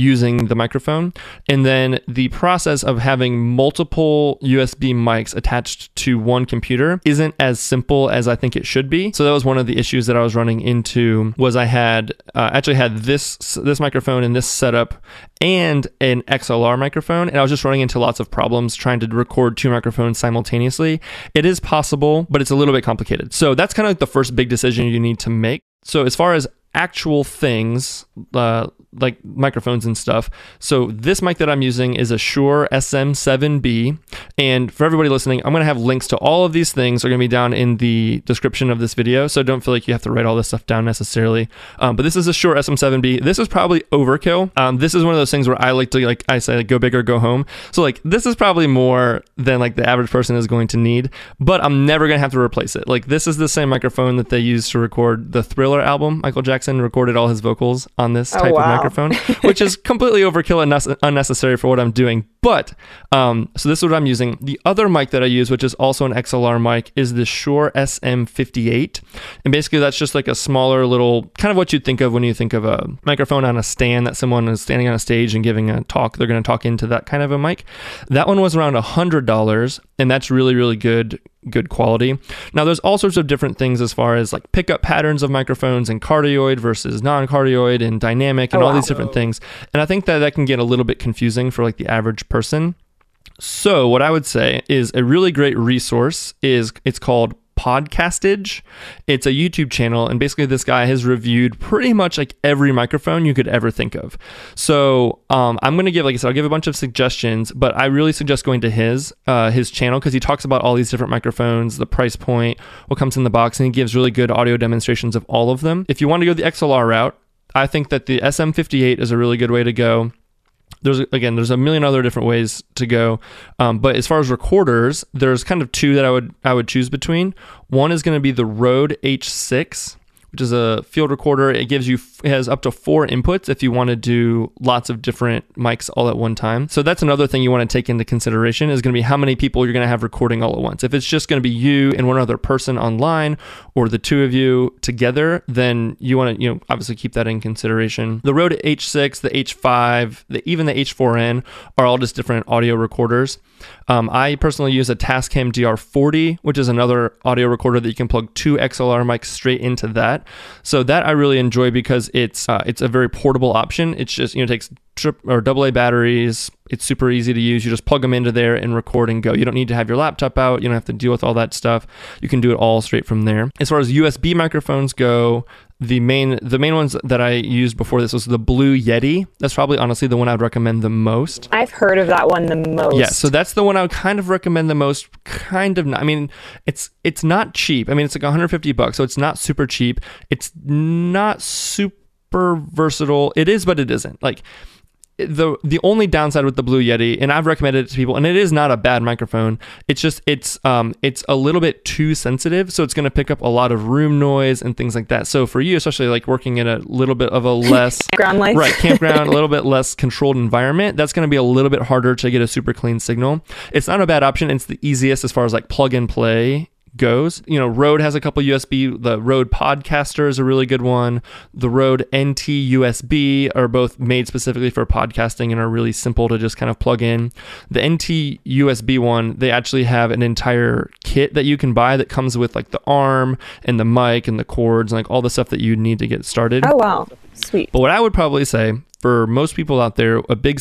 using the microphone. And then the process of having multiple USB mics attached to one computer isn't as simple as I think it should be. So that was one of the issues that I was running into was I had uh, actually had this this microphone and this setup and an XLR microphone and I was just running into lots of problems trying to record two microphones simultaneously. It is possible, but it's a little bit complicated. So that's kind of like the first big decision you need to make. So as far as actual things uh, like microphones and stuff. So this mic that I'm using is a Shure SM7B. And for everybody listening, I'm going to have links to all of these things are going to be down in the description of this video. So don't feel like you have to write all this stuff down necessarily. Um, but this is a Shure SM7B. This is probably overkill. Um, this is one of those things where I like to, like I say, like, go big or go home. So like this is probably more than like the average person is going to need, but I'm never going to have to replace it. Like this is the same microphone that they used to record the Thriller album. Michael Jackson recorded all his vocals on this oh, type oh, wow. of microphone, which is completely overkill and unnecessary for what I'm doing. But um, so this is what I'm using. The other mic that I use, which is also an XLR mic, is the Shure SM58, and basically that's just like a smaller little kind of what you'd think of when you think of a microphone on a stand that someone is standing on a stage and giving a talk. They're going to talk into that kind of a mic. That one was around a hundred dollars, and that's really really good good quality. Now, there's all sorts of different things as far as like pickup patterns of microphones and cardioid versus non cardioid and dynamic and oh, all wow. these different things. And I think that that can get a little bit confusing for like the average person. So, what I would say is a really great resource is it's called Podcastage. It's a YouTube channel, and basically, this guy has reviewed pretty much like every microphone you could ever think of. So, um, I'm going to give, like I said, I'll give a bunch of suggestions, but I really suggest going to his uh, his channel because he talks about all these different microphones, the price point, what comes in the box, and he gives really good audio demonstrations of all of them. If you want to go the XLR route, I think that the SM58 is a really good way to go there's again there's a million other different ways to go. Um, but as far as recorders there's kind of two that i would i would choose between. One is going to be the rode h6 which is a field recorder. It gives you it has up to four inputs if you want to do lots of different mics all at one time. So that's another thing you want to take into consideration is going to be how many people you're going to have recording all at once. If it's just going to be you and one other person online or the two of you together, then you want to you know obviously keep that in consideration. The Rode H6, the H5, the, even the H4n are all just different audio recorders. Um, I personally use a Tascam DR40, which is another audio recorder that you can plug two XLR mics straight into that. So that I really enjoy because it's uh, it's a very portable option. It's just you know takes trip or double A batteries. It's super easy to use. You just plug them into there and record and go. You don't need to have your laptop out. You don't have to deal with all that stuff. You can do it all straight from there. As far as USB microphones go, the main the main ones that I used before this was the Blue Yeti. That's probably honestly the one I would recommend the most. I've heard of that one the most. Yeah, so that's the one I would kind of recommend the most. Kind of, not, I mean, it's it's not cheap. I mean, it's like 150 bucks, so it's not super cheap. It's not super versatile. It is, but it isn't. Like the the only downside with the Blue Yeti, and I've recommended it to people, and it is not a bad microphone. It's just it's um it's a little bit too sensitive, so it's going to pick up a lot of room noise and things like that. So for you, especially like working in a little bit of a less ground life, right campground, a little bit less controlled environment, that's going to be a little bit harder to get a super clean signal. It's not a bad option. It's the easiest as far as like plug and play goes. You know, Rode has a couple USB. The Rode Podcaster is a really good one. The Rode NT USB are both made specifically for podcasting and are really simple to just kind of plug in. The NT USB one, they actually have an entire kit that you can buy that comes with like the arm and the mic and the cords and like all the stuff that you need to get started. Oh wow, sweet. But what I would probably say for most people out there, a big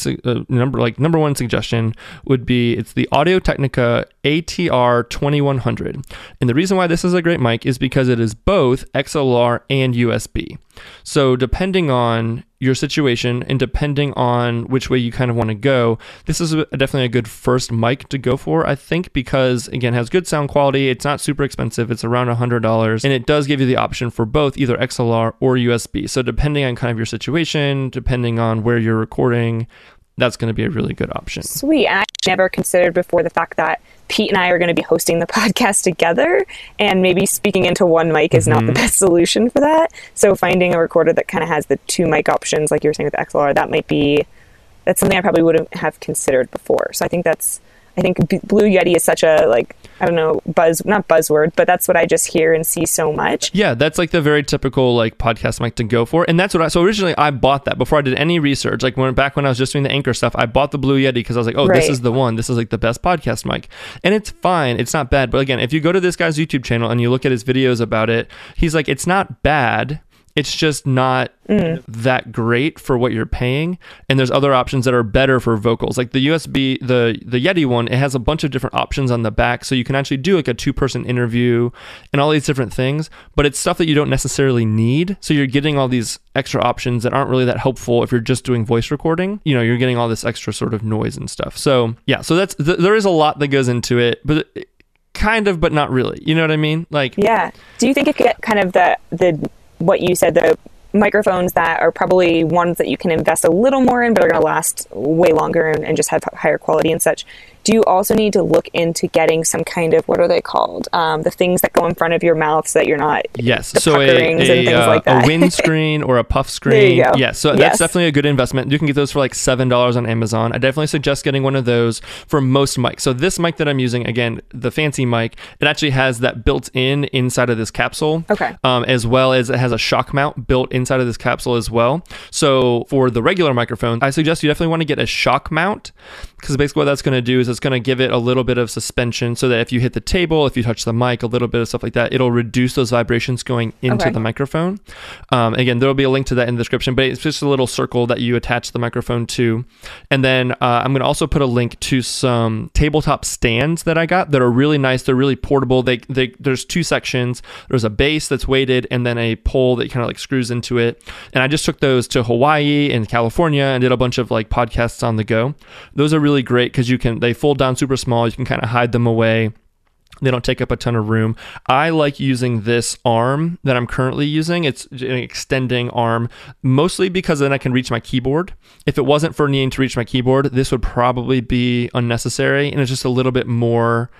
number, like number one suggestion would be it's the Audio Technica ATR 2100. And the reason why this is a great mic is because it is both XLR and USB. So depending on your situation and depending on which way you kind of want to go, this is a, definitely a good first mic to go for, I think, because again, has good sound quality. It's not super expensive. It's around $100 and it does give you the option for both either XLR or USB. So depending on kind of your situation, depending on where you're recording, that's going to be a really good option. Sweet. And I never considered before the fact that Pete and I are going to be hosting the podcast together, and maybe speaking into one mic is mm-hmm. not the mm-hmm. best solution for that. So finding a recorder that kind of has the two mic options, like you were saying with XLR, that might be that's something I probably wouldn't have considered before. So I think that's I think Blue Yeti is such a like I don't know buzz not buzzword, but that's what I just hear and see so much. Yeah, that's like the very typical like podcast mic to go for, and that's what I. So originally I bought that before I did any research. Like when back when I was just doing the anchor stuff, I bought the Blue Yeti because I was like, oh, right. this is the one. This is like the best podcast mic, and it's fine. It's not bad. But again, if you go to this guy's YouTube channel and you look at his videos about it, he's like, it's not bad it's just not mm. that great for what you're paying. And there's other options that are better for vocals. Like the usb the the yeti one it has a bunch of different options on the back. So you can actually do like a two person interview and all these different things but it's stuff that you don't necessarily need. So you're getting all these extra options that aren't really that helpful if you're just doing voice recording. You know you're getting all this extra sort of noise and stuff. So yeah. So that's th- there is a lot that goes into it but it, kind of but not really. You know what i mean? Like yeah. Do you think it get kind of the the what you said, the microphones that are probably ones that you can invest a little more in, but are going to last way longer and, and, just have higher quality and such do you also need to look into getting some kind of what are they called? Um, the things that go in front of your mouth so that you're not yes, so a, a, uh, like a windscreen or a puff screen. Yes, so that's definitely a good investment. You can get those for like seven dollars on Amazon. I definitely suggest getting one of those for most mics. So this mic that I'm using, again, the fancy mic, it actually has that built in inside of this capsule. Okay. Um, as well as it has a shock mount built inside of this capsule as well. So for the regular microphone, I suggest you definitely want to get a shock mount because basically what that's going to do is it's going to give it a little bit of suspension so that if you hit the table, if you touch the mic, a little bit of stuff like that, it'll reduce those vibrations going into okay. the microphone. Um, again, there'll be a link to that in the description, but it's just a little circle that you attach the microphone to. And then uh, I'm going to also put a link to some tabletop stands that I got that are really nice. They're really portable. They, they there's two sections. There's a base that's weighted and then a pole that kind of like screws into it. And I just took those to Hawaii and California and did a bunch of like podcasts on the go. Those are really great because you can they fold down super small. You can kind of hide them away. They don't take up a ton of room. I like using this arm that I'm currently using. It's an extending arm, mostly because then I can reach my keyboard. If it wasn't for needing to reach my keyboard, this would probably be unnecessary. And it's just a little bit more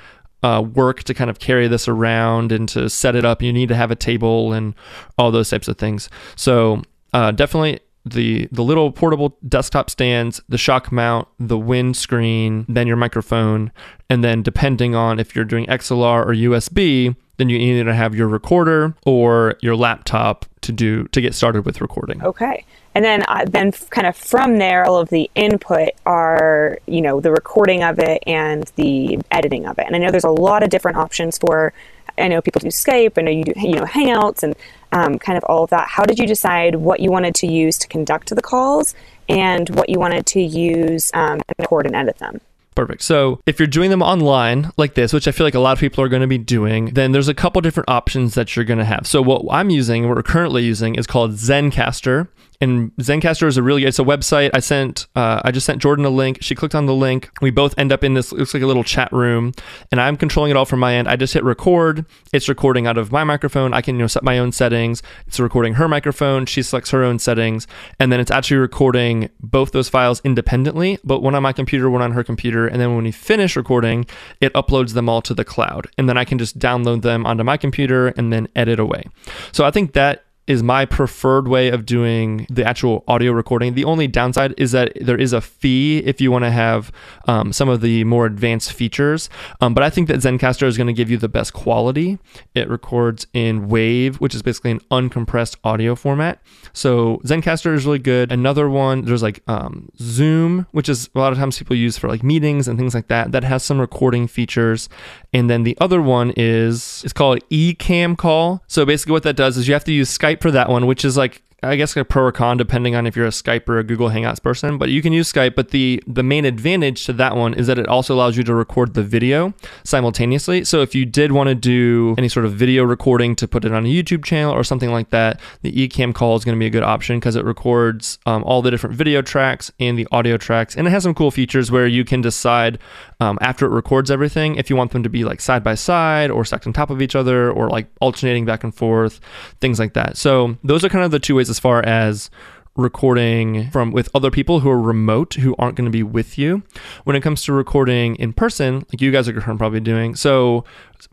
uh, work to kind of carry this around and to set it up. You need to have a table and all those types of things. So uh, definitely the the little portable desktop stands, the shock mount, the windscreen, then your microphone, and then depending on if you're doing XLR or USB, then you either have your recorder or your laptop to do to get started with recording. Okay. And then uh, then kind of from there all of the input are, you know, the recording of it and the editing of it. And I know there's a lot of different options for I know people do Skype, I know you do you know Hangouts and um, kind of all of that. How did you decide what you wanted to use to conduct the calls and what you wanted to use um, to record and edit them? Perfect. So if you're doing them online like this, which I feel like a lot of people are going to be doing, then there's a couple different options that you're going to have. So what I'm using, what we're currently using, is called Zencastr and Zencastr is a really it's a website. I sent uh, I just sent Jordan a link. She clicked on the link. We both end up in this looks like a little chat room, and I'm controlling it all from my end. I just hit record. It's recording out of my microphone. I can you know set my own settings. It's recording her microphone. She selects her own settings, and then it's actually recording both those files independently, but one on my computer, one on her computer, and then when we finish recording, it uploads them all to the cloud, and then I can just download them onto my computer and then edit away. So I think that is my preferred way of doing the actual audio recording. The only downside is that there is a fee if you want to have um, some of the more advanced features. Um, but I think that Zencastr is going to give you the best quality. It records in WAV, which is basically an uncompressed audio format. So Zencastr is really good. Another one, there's like um, Zoom, which is a lot of times people use for like meetings and things like that. That has some recording features. And then the other one is it's called Ecamm Call. So basically, what that does is you have to use Skype for that one, which is like I guess a pro or con depending on if you're a Skype or a Google Hangouts person, but you can use Skype. But the the main advantage to that one is that it also allows you to record the video simultaneously. So if you did want to do any sort of video recording to put it on a YouTube channel or something like that, the Ecamm call is going to be a good option because it records um, all the different video tracks and the audio tracks, and it has some cool features where you can decide um, after it records everything if you want them to be like side by side or stacked on top of each other or like alternating back and forth, things like that. So those are kind of the two ways as far as recording from with other people who are remote who aren't going to be with you when it comes to recording in person like you guys are probably doing so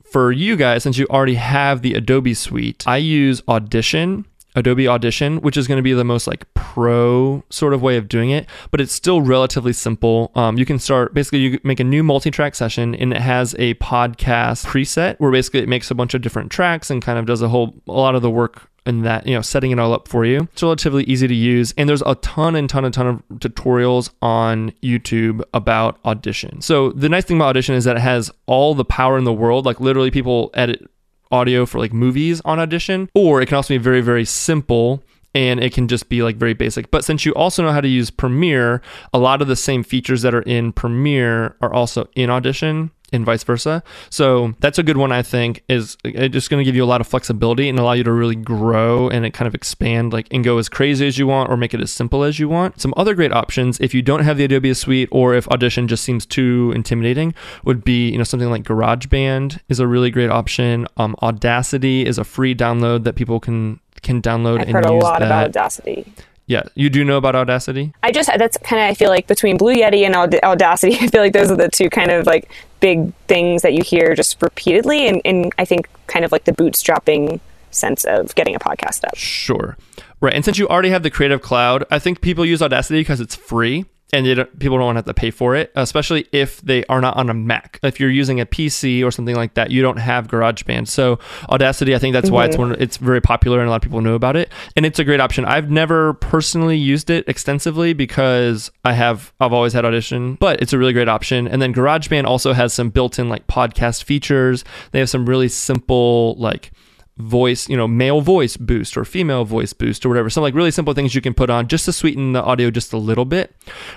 for you guys since you already have the adobe suite i use audition Adobe Audition, which is going to be the most like pro sort of way of doing it, but it's still relatively simple. Um, you can start basically you make a new multi-track session and it has a podcast preset where basically it makes a bunch of different tracks and kind of does a whole a lot of the work and that you know setting it all up for you. It's relatively easy to use and there's a ton and ton and ton of tutorials on youtube about audition. So the nice thing about audition is that it has all the power in the world. Like literally people edit audio for like movies on audition or it can also be very very simple and it can just be like very basic. But since you also know how to use Premiere, a lot of the same features that are in Premiere are also in Audition and vice versa. So that's a good one I think is just going to give you a lot of flexibility and allow you to really grow and it kind of expand like and go as crazy as you want or make it as simple as you want. Some other great options if you don't have the Adobe suite or if Audition just seems too intimidating would be, you know, something like GarageBand is a really great option. Um, Audacity is a free download that people can can download I've and heard a lot that. about Audacity. Yeah, you do know about Audacity? I just that's kind of I feel like between Blue Yeti and Aud- Audacity, I feel like those are the two kind of like big things that you hear just repeatedly, and, I think kind of like the bootstrapping sense of getting a podcast up. Sure. Right. And since you already have the Creative Cloud, I think people use Audacity because it's free and they don't, people don't want to have to pay for it, especially if they are not on a Mac. If you're using a PC or something like that, you don't have GarageBand. So Audacity, I think that's why it's mhm. one. It's very popular and a lot of people know about it, and it's a great option. I've never personally used it extensively because I have I've always had Audition, but it's a really great option. And then GarageBand also has some built-in like podcast features. They have some really simple like voice, you know, male voice boost or female voice boost or whatever. Some like really simple things you can put on just to sweeten the audio just a little bit.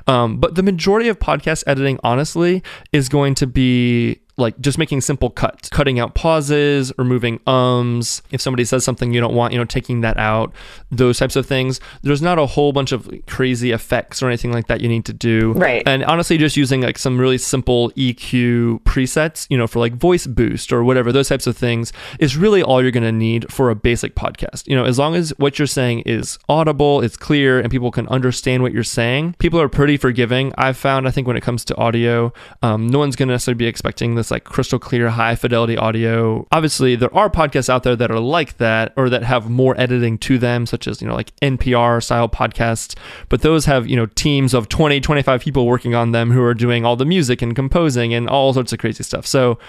Um, but the majority of podcast editing, honestly, is going to be like just making simple cuts, cutting out pauses, removing ums. If somebody says something you don't want, you know, taking that out, those types of things. There's not a whole bunch of crazy effects or anything like that you need to do. Right. And honestly, just using like some really simple EQ presets, you know, for like voice boost or whatever, those types of things is really all you're going to need for a basic podcast. You know, as long as what you're saying is audible, it's clear, and people can understand what you're saying, people are pretty forgiving. I've found, I think, when it comes to audio, um, no one's going to necessarily be expecting this like crystal clear, high fidelity audio. Obviously, there are podcasts out there that are like that or that have more editing to them, such as, you know, like NPR style podcasts. But those have, you know, teams of 20, 25 people working on them who are doing all the music and composing and all sorts of crazy stuff. So,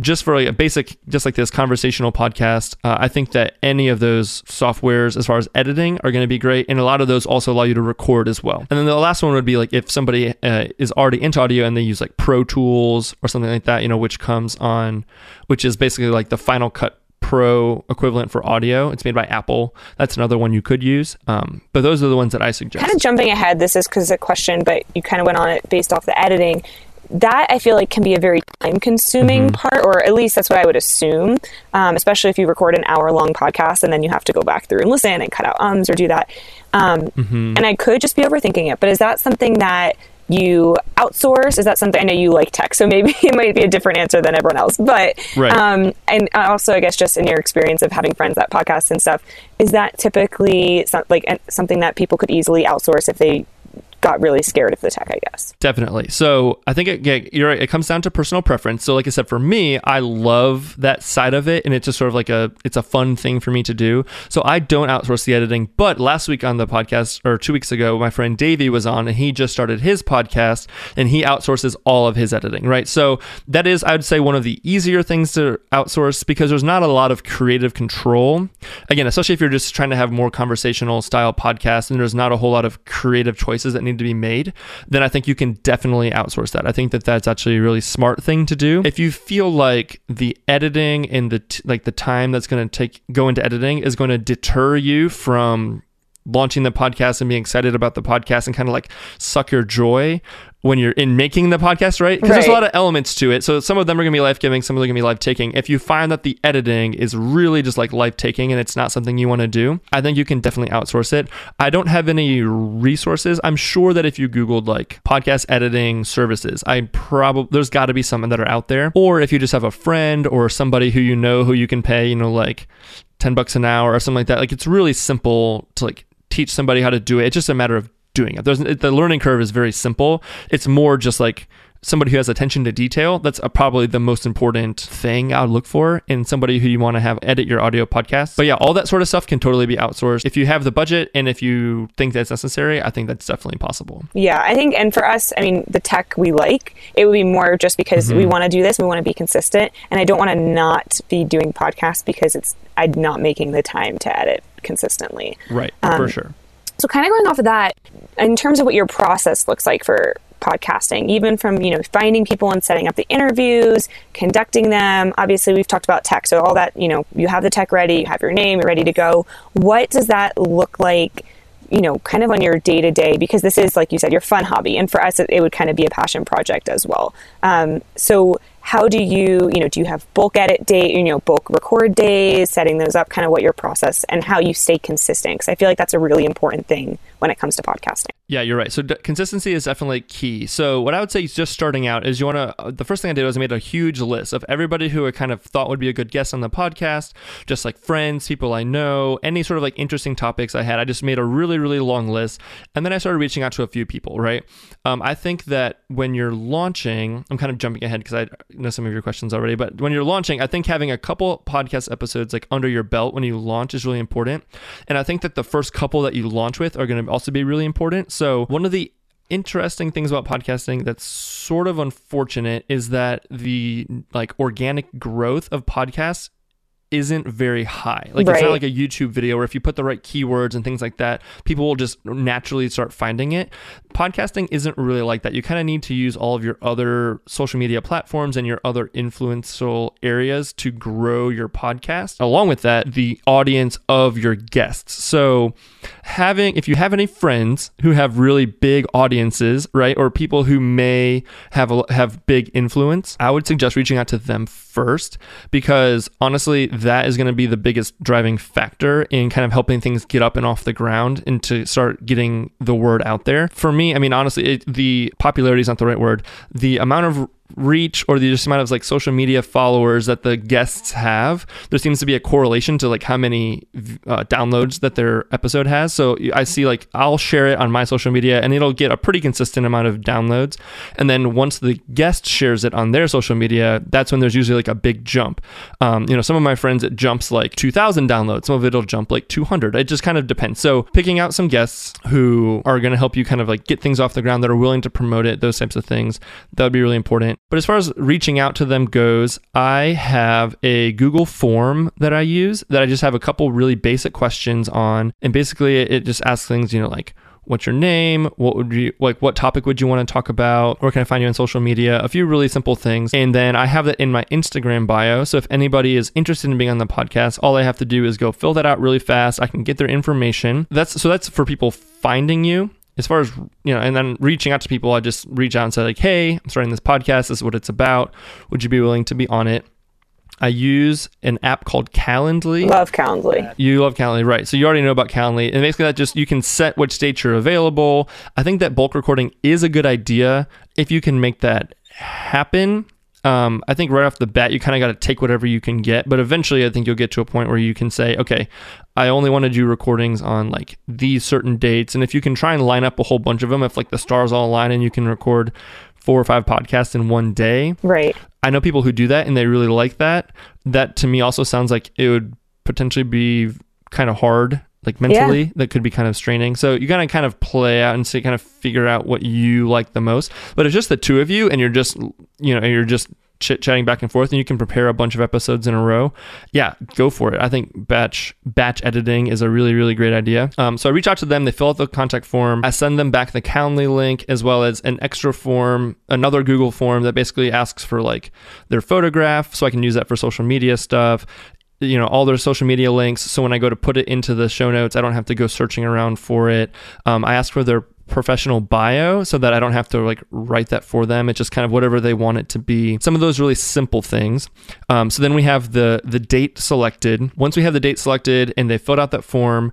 just for like a basic, just like this conversational podcast, uh, I think that any of those softwares, as far as editing, are going to be great. And a lot of those also allow you to record as well. And then the last one would be like if somebody uh, is already into audio and they use like Pro Tools or something like that, you know, which comes on, which is basically like the Final Cut Pro equivalent for audio. It's made by Apple. That's another one you could use. Um, but those are the ones that I suggest. Kind of jumping ahead, this is because a question, but you kind of went on it based off the editing. That I feel like can be a very time consuming part, or at least that's what I would assume, um, especially if you record an hour long podcast and then you have to go back through and listen and cut out ums or do that. Um, And I could just be overthinking it, but is that something that you outsource? Is that something I know you like tech, so maybe it might be a different answer than everyone else. But Right. um, and also, I guess, just in your experience of having friends that podcast and stuff, is that typically some, like something that people could easily outsource if they got really scared of the tech, I guess. Definitely. So I think it, yeah, you're right. It comes down to personal preference. So like I said, for me, I love that side of it, and it's just sort of like a it's a fun thing for me to do. So I don't outsource the editing. But last week on the podcast, or two weeks ago, my friend Davey was on, and he just started his podcast, and he outsources all of his editing. Right. So that is, I would say, one of the easier things to outsource because there's not a lot of creative control. Again, especially if you're just trying to have more conversational style podcasts, and there's not a whole lot of creative choices that need to be made, then I think you can definitely outsource that. I think that that's actually a really smart thing to do. If you feel like the editing and the t- like the time that's going to take go into editing is going to deter you from launching the podcast and being excited about the podcast and kind of like suck your joy when you're in making the podcast, right? Because there's a lot of elements to it. So some of them are going to be life giving, some of them are going to be life taking. If you find that the editing is really just like life taking and it's not something you want to do, I think you can definitely outsource it. I don't have any resources. I'm sure that if you Googled like podcast editing services, I probably, there's got to be some that are out there. Or if you just have a friend or somebody who you know who you can pay, you know, like 10 bucks an hour or something like that. Like it's really simple to like teach somebody how to do it. It's just a matter of doing it. There's the learning curve is very simple. It's more just like somebody who has attention to detail. That's uh probably the most important thing I would look for in somebody who you want to have edit your audio podcast. But yeah, all that sort of stuff can totally be outsourced if you have the budget and if you think that's necessary. I think that's definitely possible. Yeah, I think, and for us, I mean, the tech we like, it would be more just because Mm-hmm. we want to do this, we want to be consistent, and I don't want to not be doing podcasts because it's I'm not making the time to edit consistently. Right, Um, for sure. So, kind of going off of that, in terms of what your process looks like for podcasting, even from you know finding people and setting up the interviews, conducting them. Obviously, we've talked about tech, so all that you know, you have the tech ready, you have your name, you're ready to go. What does that look like? You know, kind of on your day to day, because this is, like you said, your fun hobby, and for us, it, it would kind of be a passion project as well. Um, so, how do you, you know, do you have bulk edit day, you know, bulk record days, setting those up, kind of what your process and how you stay consistent? Because I feel like that's a really important thing when it comes to podcasting. Yeah, you're right. So d- consistency is definitely key. So what I would say is just starting out is you want to. Uh, the first thing I did was I made a huge list of everybody who I kind of thought would be a good guest on the podcast, just like friends, people I know, any sort of like interesting topics I had. I just made a really really long list, and then I started reaching out to a few people. Right. Um, I think that when you're launching, I'm kind of jumping ahead because I know some of your questions already, but when you're launching, I think having a couple podcast episodes like under your belt when you launch is really important. And I think that the first couple that you launch with are going to also be really important. So one of the interesting things about podcasting that's sort of unfortunate is that the like organic growth of podcasts isn't very high. Like it's not like a YouTube video where if you put the right keywords and things like that, people will just naturally start finding it. Podcasting isn't really like that. You kind of need to use all of your other social media platforms and your other influential areas to grow your podcast. Along with that, the audience of your guests. So, having if you have any friends who have really big audiences, right, or people who may have have big influence, I would suggest reaching out to them first because honestly, that is going to be the biggest driving factor in kind of helping things get up and off the ground and to start getting the word out there. For me, I mean, honestly, it, the popularity is not the right word. The amount of reach or the just amount of like social media followers that the guests have there seems to be a correlation to like how many uh, downloads that their episode has. So i see like i'll share it on my social media and it'll get a pretty consistent amount of downloads. And then once the guest shares it on their social media that's when there's usually like a big jump. Um, you know some of my friends it jumps like 2000 downloads. Some of it'll jump like 200 it just kind of depends. So picking out some guests who are going to help you kind of like get things off the ground that are willing to promote it those types of things that would be really important but as far as reaching out to them goes, I have a Google form that I use that I just have a couple really basic questions on. And basically, it just asks things, you know, like, what's your name? What would you like? What topic would you want to talk about? Where can I find you on social media? A few really simple things. And then I have that in my Instagram bio. So if anybody is interested in being on the podcast, all I have to do is go fill that out really fast. I can get their information. That's so that's for people finding you as far as you know and then reaching out to people i just reach out and say like hey i'm starting this podcast. This is what it's about. Would you be willing to be on it? I use an app called calendly. Love Calendly. you love calendly right. So you already know about calendly. And basically that just you can set which dates you're available. I think that bulk recording is a good idea if you can make that happen Um, I think right off the bat, you kind of got to take whatever you can get. But eventually, I think you'll get to a point where you can say, okay, I only want to do recordings on like these certain dates. And if you can try and line up a whole bunch of them, if like the stars all align and you can record four or five podcasts in one day. Right. I know people who do that and they really like that. That to me also sounds like it would potentially be kind of hard like mentally yeah. that could be kind of straining. So you gotta kind of play out and see kind of figure out what you like the most. But it's just the two of you and you're just you know you're just chit chatting back and forth and you can prepare a bunch of episodes in a row. Yeah go for it. I think batch batch editing is a really really great idea. Um, so i reach out to them they fill out the contact form. I send them back the calendly link as well as an extra form another google form that basically asks for like their photograph so i can use that for social media stuff you know all their social media links. So when i go to put it into the show notes i don't have to go searching around for it. Um, i ask for their professional bio so that i don't have to like write that for them. It's just kind of whatever they want it to be. Some of those really simple things. Um, so then we have the the date selected. Once we have the date selected and they filled out that form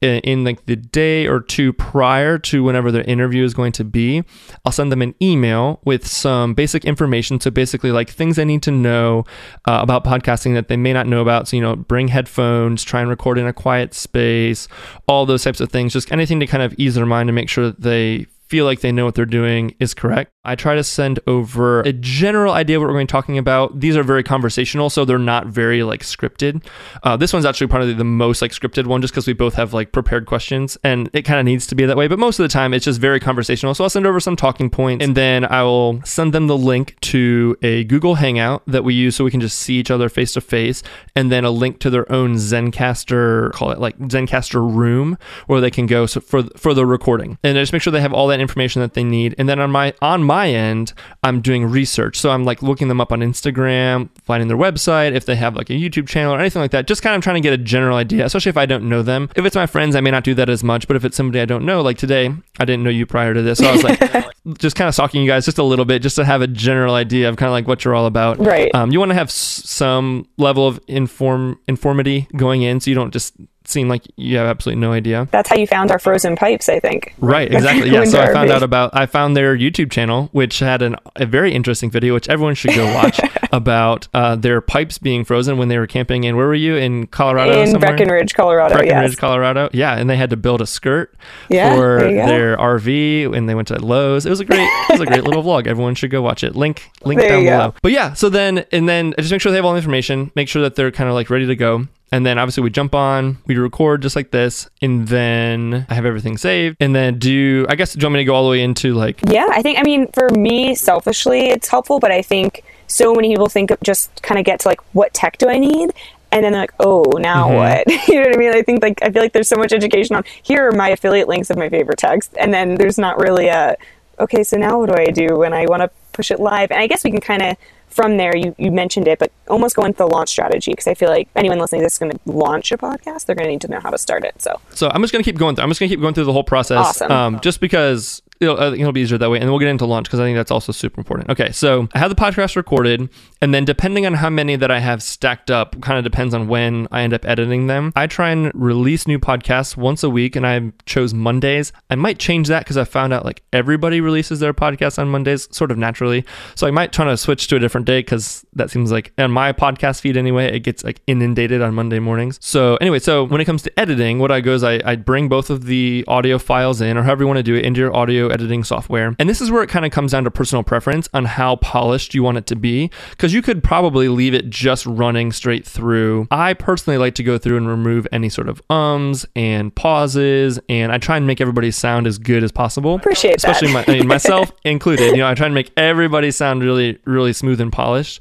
in like the day or two prior to whenever their interview is going to be, I'll send them an email with some basic information. So basically, like things they need to know uh, about podcasting that they may not know about. So you know, bring headphones, try and record in a quiet space, all those types of things. Just anything to kind of ease their mind and make sure that they feel like they know what they're doing is correct. I try to send over a general idea of what we're going to be talking about. These are very conversational, so they're not very like scripted. Uh, this one's actually probably the most like scripted one, just because we both have like prepared questions, and it kind of needs to be that way. But most of the time, it's just very conversational. So I'll send over some talking points, and then I will send them the link to a Google Hangout that we use so we can just see each other face to face, and then a link to their own Zencastr, call it like Zencastr room, where they can go for for the recording, and I just make sure they have all that information that they need. And then on my on my end, I'm doing research. So I'm like looking them up on Instagram, finding their website, if they have like a YouTube channel or anything like that. Just kind of trying to get a general idea, especially if I don't know them. If it's my friends, I may not do that as much. But if it's somebody I don't know, like today, I didn't know you prior to this, so I was like just kind of stalking you guys just a little bit, just to have a general idea of kind of like what you're all about. Right. Um, you want to have s- some level of inform informity going in, so you don't just seem like you have absolutely no idea. That's how you found our frozen pipes, I think. Right, exactly. Yeah. so I found out about I found their YouTube channel, which had an, a very interesting video, which everyone should go watch about uh, their pipes being frozen when they were camping in. Where were you in Colorado? In somewhere? Breckenridge, Colorado. Breckenridge, yes. Colorado. Yeah, and they had to build a skirt yeah, for their RV, and they went to Lowe's. It was a great, it was a great little vlog. Everyone should go watch it. Link, link there down below. But yeah, so then and then just make sure they have all the information. Make sure that they're kind of like ready to go. And then obviously we jump on, we record just like this, and then I have everything saved. And then do I guess do you want me to go all the way into like Yeah, I think I mean for me selfishly it's helpful, but I think so many people think of just kind of get to like what tech do I need? And then they're like, oh, now mm-hmm. what? you know what I mean? I think like I feel like there's so much education on here are my affiliate links of my favorite text, and then there's not really a okay, so now what do I do when I want to push it live? And I guess we can kind of from there, you, you mentioned it, but almost go into the launch strategy because I feel like anyone listening to this is going to launch a podcast, they're going to need to know how to start it. So, so I'm just going to keep going. Through, I'm just going to keep going through the whole process. Awesome. Um, just because it'll, uh, it'll be easier that way. And then we'll get into launch because I think that's also super important. Okay, so I have the podcast recorded, and then depending on how many that I have stacked up, kind of depends on when I end up editing them. I try and release new podcasts once a week, and I chose Mondays. I might change that because I found out like everybody releases their podcast on Mondays sort of naturally. So I might try to switch to a different day because that seems like on my podcast feed anyway, it gets like inundated on Monday mornings. So anyway, so when it comes to editing, what I go is I, I bring both of the audio files in, or however you want to do it, into your audio editing software. And this is where it kind of comes down to personal preference on how polished you want it to be, because you could probably leave it just running straight through. I personally like to go through and remove any sort of ums and pauses, and I try and make everybody sound as good as possible. Appreciate especially that. My, I mean, myself included. You know, I try and make everybody sound really, really smooth and polished.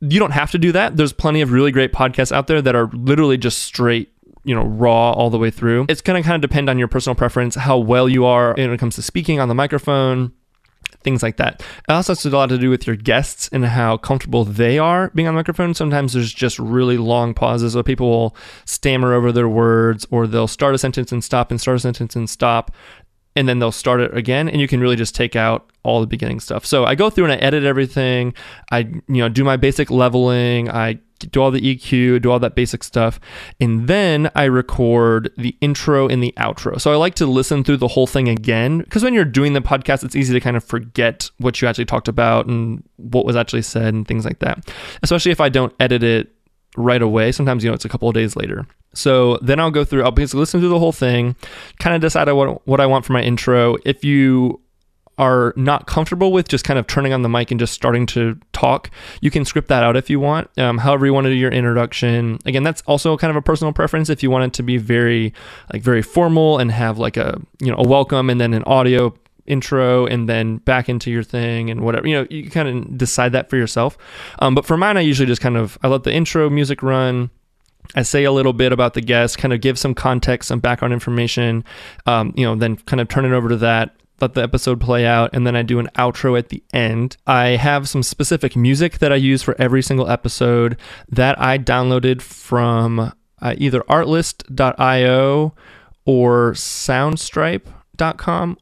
You don't have to do that. There's plenty of really great podcasts out there that are literally just straight you know raw all the way through it's to kind of depend on your personal preference how well you are when it comes to speaking on the microphone things like that. It also has a lot to do with your guests and how comfortable they are being on the microphone. Sometimes there's just really long pauses, so people will stammer over their words, or they'll start a sentence and stop, and start a sentence and stop, and then they'll start it again, and you can really just take out all the beginning stuff. So I go through and I edit everything. I you know do my basic leveling. I do all the EQ, do all that basic stuff. And then I record the intro and the outro. So I like to listen through the whole thing again because when you're doing the podcast, it's easy to kind of forget what you actually talked about and what was actually said and things like that. Especially if I don't edit it right away. Sometimes, you know, it's a couple of days later. So then I'll go through, I'll basically listen through the whole thing, kind of decide what, what I want for my intro. If you are not comfortable with just kind of turning on the mic and just starting to talk, you can script that out if you want. Um, however, you want to do your introduction. Again, that's also kind of a personal preference. If you want it to be very, like, very formal and have like a, you know, a welcome and then an audio intro and then back into your thing and whatever you know you kind of decide that for yourself um, but for mine i usually just kind of i let the intro music run I say a little bit about the guest, kind of give some context, some background information, um, you know, then kind of turn it over to that, let the episode play out, and then I do an outro at the end. I have some specific music that I use for every single episode that I downloaded from uh, either artlist.io or Soundstripe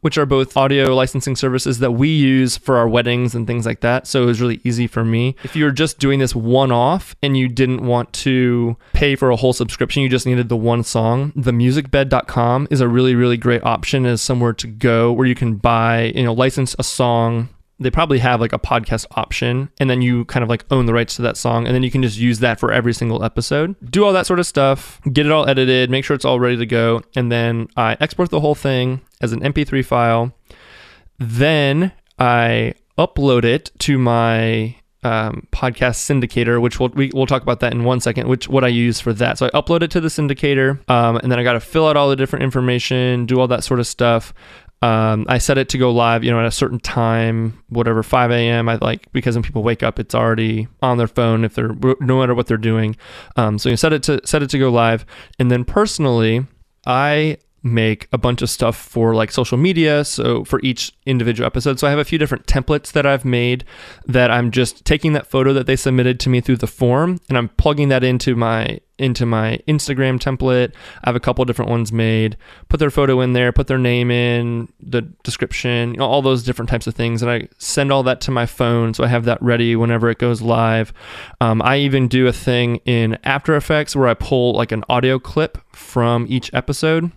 which are both audio licensing services that we use for our weddings and things like that. So it was really easy for me. If you're just doing this one off and you didn't want to pay for a whole subscription, you just needed the one song, the musicbed.com is a really, really great option as somewhere to go where you can buy, you know, license a song they probably have like a podcast option and then you kind of like own the rights to that song and then you can just use that for every single episode do all that sort of stuff get it all edited make sure it's all ready to go and then i export the whole thing as an mp3 file then i upload it to my um, podcast syndicator, which we'll, we, will talk about that in one second, which what I use for that. So I upload it to the syndicator, um, and then I got to fill out all the different information, do all that sort of stuff. Um, I set it to go live, you know, at a certain time, whatever, 5 a.m. I like because when people wake up, it's already on their phone if they're no matter what they're doing. Um, so you set it to set it to go live, and then personally, I make a bunch of stuff for like social media so for each individual episode. So i have a few different templates that i've made that i'm just taking that photo that they submitted to me through the form and i'm plugging that into my into my instagram template. I have a couple different ones made. Put their photo in there put their name in the description you know, all those different types of things and i send all that to my phone so i have that ready whenever it goes live. Um, i even do a thing in after effects where i pull like an audio clip from each episode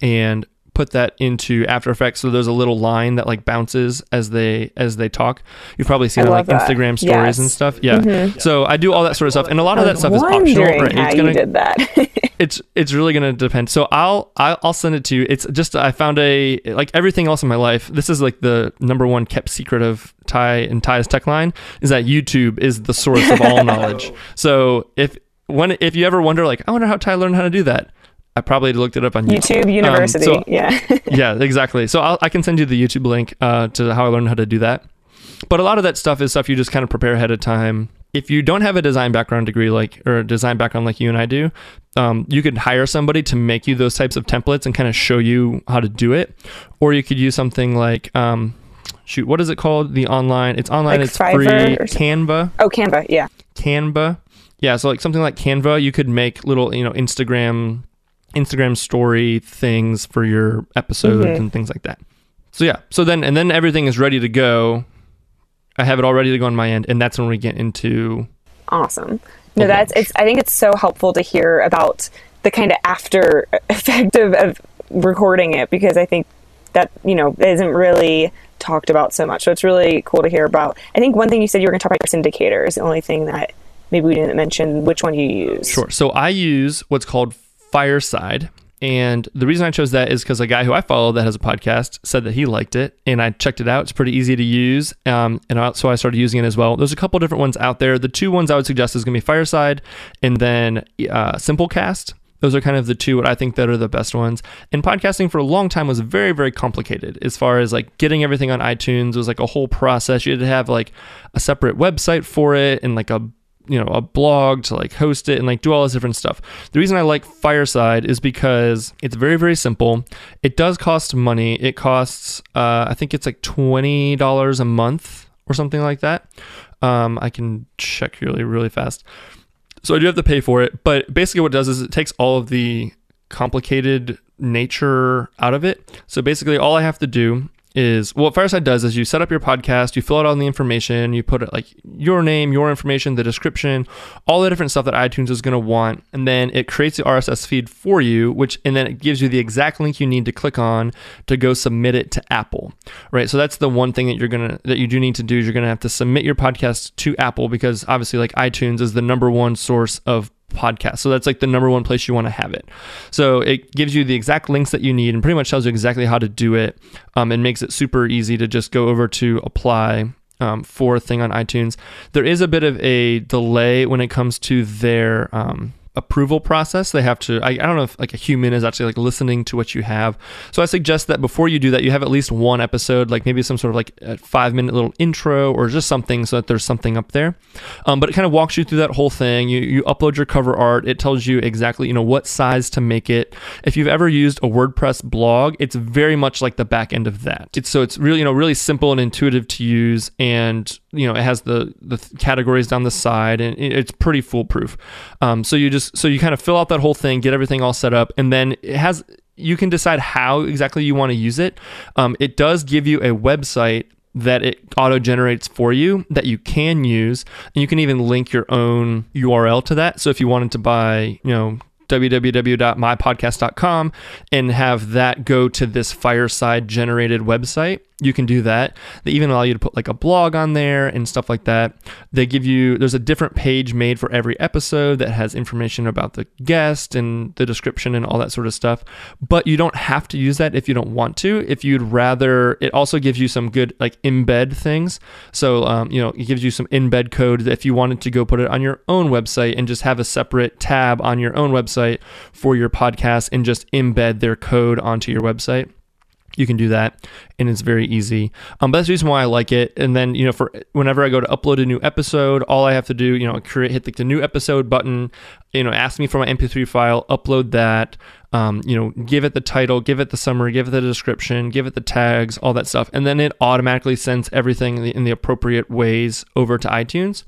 and put that into After Effects. So there's a little line that like bounces as they as they talk. You've probably seen it like that. Instagram stories yes. and stuff. Yeah. Mm-hmm. So I do all that sort of stuff, and a lot of that stuff is optional. Right? How it's gonna, you did that. it's it's really gonna depend. So I'll I'll send it to you. It's just I found a like everything else in my life. This is like the number one kept secret of Ty and Ty's Tech Line is that YouTube is the source of all knowledge. So if when if you ever wonder like I wonder how Ty learned how to do that I probably looked it up on YouTube. YouTube University. Um, so, yeah. yeah, exactly. So I'll, i can send you the YouTube link uh, to how I learned how to do that. But a lot of that stuff is stuff you just kind of prepare ahead of time. If you don't have a design background degree like or a design background like you and I do, um, you could hire somebody to make you those types of templates and kind of show you how to do it, or you could use something like um, shoot, what is it called? The online. It's online. Like it's Fiverr free. Canva. Oh, Canva. Yeah. Canva. Yeah. So like something like Canva, you could make little you know Instagram Instagram story things for your episodes mm-hmm. and things like that. So yeah, so then and then everything is ready to go. I have it all ready to go on my end, and that's when we get into awesome. No, that's it's. I think it's so helpful to hear about the kind of after effect of, of recording it because I think that you know isn't really talked about so much. So it's really cool to hear about. I think one thing you said you were going to talk about your syndicator is the only thing that maybe we didn't mention. Which one you use? Sure. So I use what's called Fireside. And the reason I chose that is because a guy who I follow that has a podcast said that he liked it, and I checked it out. It's pretty easy to use, um, and so I started using it as well. There's a couple different ones out there. The two ones I would suggest is going to be Fireside, and then uh, Simplecast. Those are kind of the two what I think that are the best ones. And podcasting for a long time was very, very complicated as far as like getting everything on iTunes was like a whole process. You had to have like a separate website for it and like a you know a blog to like host it and like do all this different stuff. The reason I like Fireside is because it's very very simple. It does cost money. It costs uh, I think it's like twenty dollars a month or something like that. Um, I can check really really fast. So I do have to pay for it, but basically what it does is it takes all of the complicated nature out of it. So basically all I have to do is what Fireside does is you set up your podcast, you fill out all the information, you put it like your name, your information, the description, all the different stuff that iTunes is going to want, and then it creates the RSS feed for you, which and then it gives you the exact link you need to click on to go submit it to Apple. Right? So that's the one thing that you're going to that you do need to do is you're going to have to submit your podcast to Apple because obviously like iTunes is the number one source of podcast. So that's like the number one place you want to have it. So it gives you the exact links that you need and pretty much tells you exactly how to do it um, and makes it super easy to just go over to apply um, for a thing on iTunes. There is a bit of a delay when it comes to their um, approval process. They have to, I, I, don't know if like a human is actually like listening to what you have. So I suggest that before you do that, you have at least one episode, like maybe some sort of like a five minute little intro or just something so that there's something up there. Um, but it kind of walks you through that whole thing. You, you upload your cover art. It tells you exactly, you know, what size to make it. If you've ever used a WordPress blog, it's very much like the back end of that. It's so it's really, you know, really simple and intuitive to use. And, you know, it has the, the categories down the side and it's pretty foolproof. Um, so you just, so you kind of fill out that whole thing, get everything all set up, and then it has you can decide how exactly you want to use it. Um, it does give you a website that it auto generates for you that you can use and you can even link your own URL to that so if you wanted to buy you know www.mypodcast.com and have that go to this fireside generated website you can do that. They even allow you to put like a blog on there and stuff like that. They give you, there's a different page made for every episode that has information about the guest and the description and all that sort of stuff. But you don't have to use that if you don't want to. If you'd rather, it also gives you some good like embed things. So, um, you know, it gives you some embed code that if you wanted to go put it on your own website and just have a separate tab on your own website for your podcast and just embed their code onto your website you can do that and it's very easy. Um, but that's the reason why i like it. And then you know for whenever i go to upload a new episode all i have to do you know create hit the, the new episode button you know ask me for my mp3 file upload that um, you know, give it the title, give it the summary, give it the description, give it the tags, all that stuff. And then it automatically sends everything in the, in the appropriate ways over to iTunes.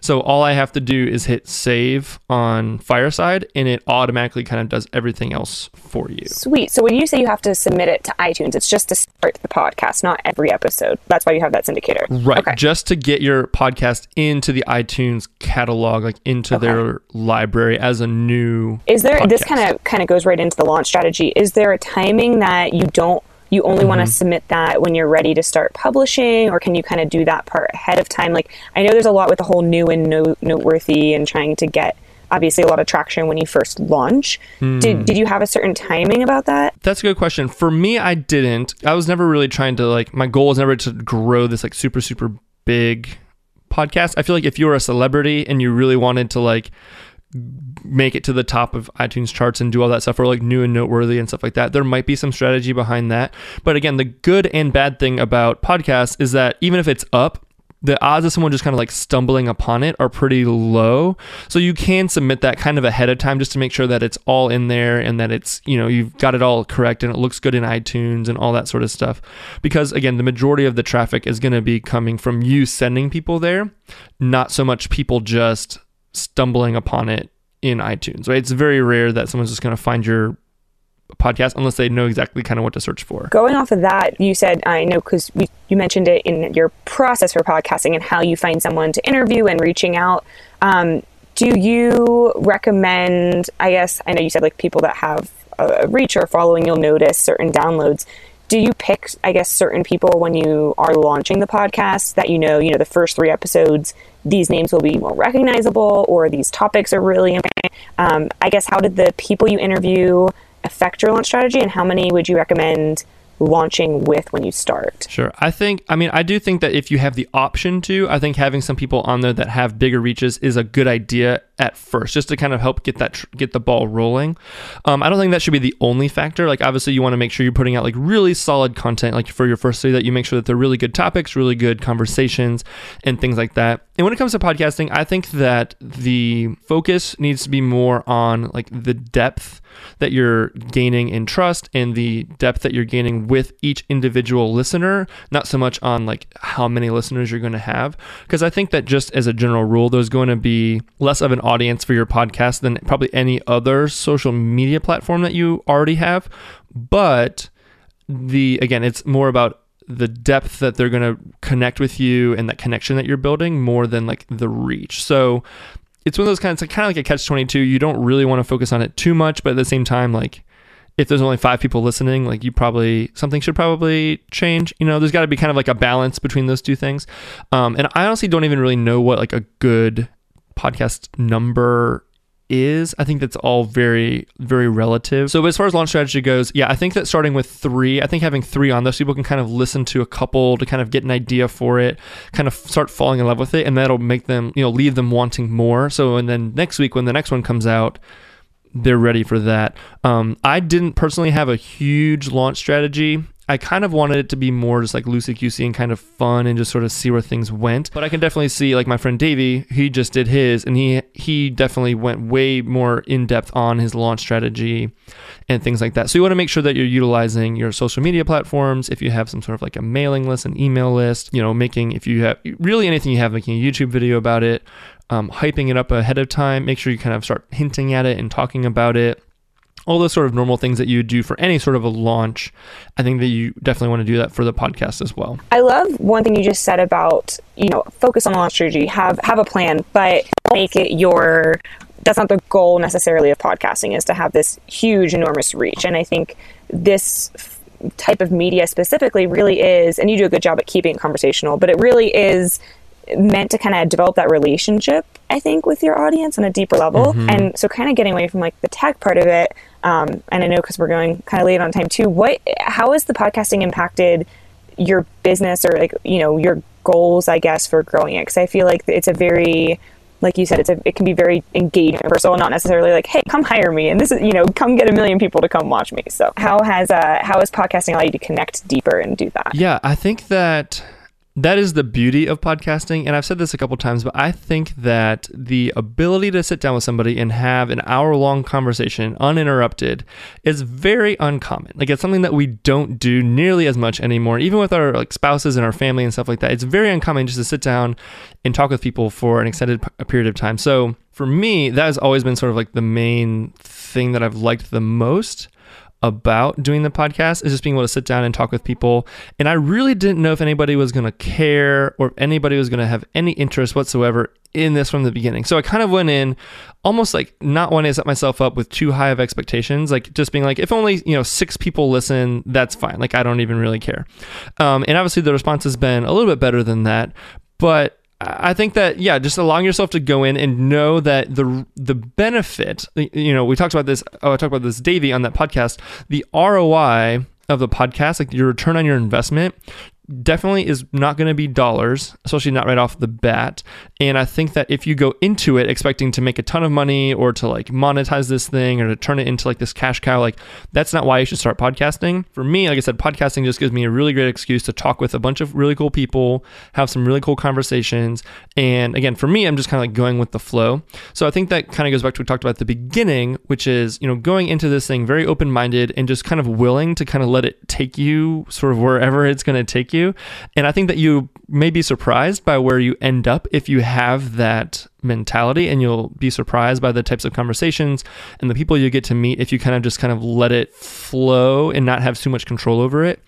So all I have to do is hit save on Fireside and it automatically kind of does everything else for you. Sweet. So when you say you have to submit it to iTunes, it's just to start the podcast, not every episode. That's why you have that syndicator. Right. Okay. Just to get your podcast into the iTunes catalog, like into okay. their library as a new Is there podcast. this kind of kind of goes right into the launch strategy. Is there a timing that you don't you only mm-hmm. want to submit that when you're ready to start publishing or can you kind of do that part ahead of time like i know there's a lot with the whole new and no, noteworthy and trying to get obviously a lot of traction when you first launch mm. did, did you have a certain timing about that that's a good question for me i didn't i was never really trying to like my goal was never to grow this like super super big podcast i feel like if you were a celebrity and you really wanted to like make it to the top of iTunes charts and do all that stuff or like new and noteworthy and stuff like that. There might be some strategy behind that. But again, the good and bad thing about podcasts is that even if it's up, the odds of someone just kind of like stumbling upon it are pretty low. So you can submit that kind of ahead of time just to make sure that it's all in there and that it's, you know, you've got it all correct and it looks good in iTunes and all that sort of stuff. Because again, the majority of the traffic is going to be coming from you sending people there, not so much people just stumbling upon it in iTunes. Right? It's very rare that someone's just going to find your podcast unless they know exactly kind of what to search for. Going off of that, you said I know because you mentioned it in your process for podcasting and how you find someone to interview and reaching out. Um, do you recommend? I guess I know you said like people that have a reach or following, you'll notice certain downloads do you pick i guess certain people when you are launching the podcast that you know you know the first three episodes these names will be more recognizable or these topics are really important um, i guess how did the people you interview affect your launch strategy and how many would you recommend launching with when you start. Sure. I think, I mean, I do think that if you have the option to, I think having some people on there that have bigger reaches is a good idea at first, just to kind of help get that get the ball rolling. Um, I don't think that should be the only factor. Like, obviously, you want to make sure you're putting out like really solid content, like for your first three, that you make sure that they're really good topics, really good conversations, and things like that. And when it comes to podcasting, I think that the focus needs to be more on like the depth that you're gaining in trust and the depth that you're gaining with each individual listener, not so much on like how many listeners you're going to have. Because I think that just as a general rule, there's going to be less of an audience for your podcast than probably any other social media platform that you already have. But the again, it's more about the depth that they're going to connect with you and that connection that you're building more than like the reach. So it's one of those kinds of kind of like a catch 22. You don't really want to focus on it too much, but at the same time, like if there's only five people listening, like you probably something should probably change. You know, there's got to be kind of like a balance between those two things. Um, and I honestly don't even really know what like a good podcast number is. I think that's all very, very relative. So as far as launch strategy goes, yeah, I think that starting with three, I think having three on those people can kind of listen to a couple to kind of get an idea for it, kind of start falling in love with it, and that'll make them, you know, leave them wanting more. So and then next week when the next one comes out, they're ready for that. Um, I didn't personally have a huge launch strategy. I kind of wanted it to be more just like loosey goosey and kind of fun and just sort of see where things went. But I can definitely see like my friend Davey, he just did his and he he definitely went way more in depth on his launch strategy and things like that. So you want to make sure that you're utilizing your social media platforms. If you have some sort of like a mailing list, an email list, you know, making if you have really anything you have, making a YouTube video about it, um, hyping it up ahead of time. Make sure you kind of start hinting at it and talking about it. All those sort of normal things that you do for any sort of a launch. I think that you definitely want to do that for the podcast as well. I love one thing you just said about, you know, focus on the launch strategy, have have a plan, but make it your that's not the goal necessarily of podcasting is to have this huge enormous reach. And I think this type of media specifically really is and you do a good job at keeping it conversational, but it really is meant to kind of develop that relationship, I think, with your audience on a deeper level. Mm-hmm. And so, kind of getting away from like the tech part of it. Um, and I know because we're going kind of late on time too. What, how has the podcasting impacted your business or like you know your goals? I guess for growing it because I feel like it's a very like you said, it's a, it can be very engaging for someone, not necessarily like, hey, come hire me, and this is you know, come get a million people to come watch me. So how has uh, how has podcasting allowed you to connect deeper and do that? Yeah, I think that that is the beauty of podcasting and i've said this a couple times but i think that the ability to sit down with somebody and have an hour long conversation uninterrupted is very uncommon. Like it's something that we don't do nearly as much anymore. Even with our like spouses and our family and stuff like that it's very uncommon just to sit down and talk with people for an extended p- period of time. So for me that has always been sort of like the main thing that i've liked the most about doing the podcast is just being able to sit down and talk with people. And I really didn't know if anybody was going to care or if anybody was going to have any interest whatsoever in this from the beginning. So I kind of went in almost like not wanting to set myself up with too high of expectations, like just being like, if only, you know, six people listen, that's fine. Like I don't even really care. Um, and obviously the response has been a little bit better than that. But I think that yeah, just allowing yourself to go in and know that the the benefit, you know, we talked about this. Oh, I talked about this, Davey, on that podcast. The ROI of the podcast, like your return on your investment, definitely is not going to be dollars, especially not right off the bat. And I think that if you go into it expecting to make a ton of money or to like monetize this thing or to turn it into like this cash cow, like that's not why you should start podcasting. For me, like I said, podcasting just gives me a really great excuse to talk with a bunch of really cool people, have some really cool conversations. And again, for me, I'm just kind of like going with the flow. So I think that kind of goes back to what we talked about at the beginning, which is, you know, going into this thing very open minded and just kind of willing to kind of let it take you sort of wherever it's going to take you you. And I think that you may be surprised by where you end up if you have that mentality and you'll be surprised by the types of conversations and the people you get to meet if you kind of just kind of let it flow and not have too much control over it.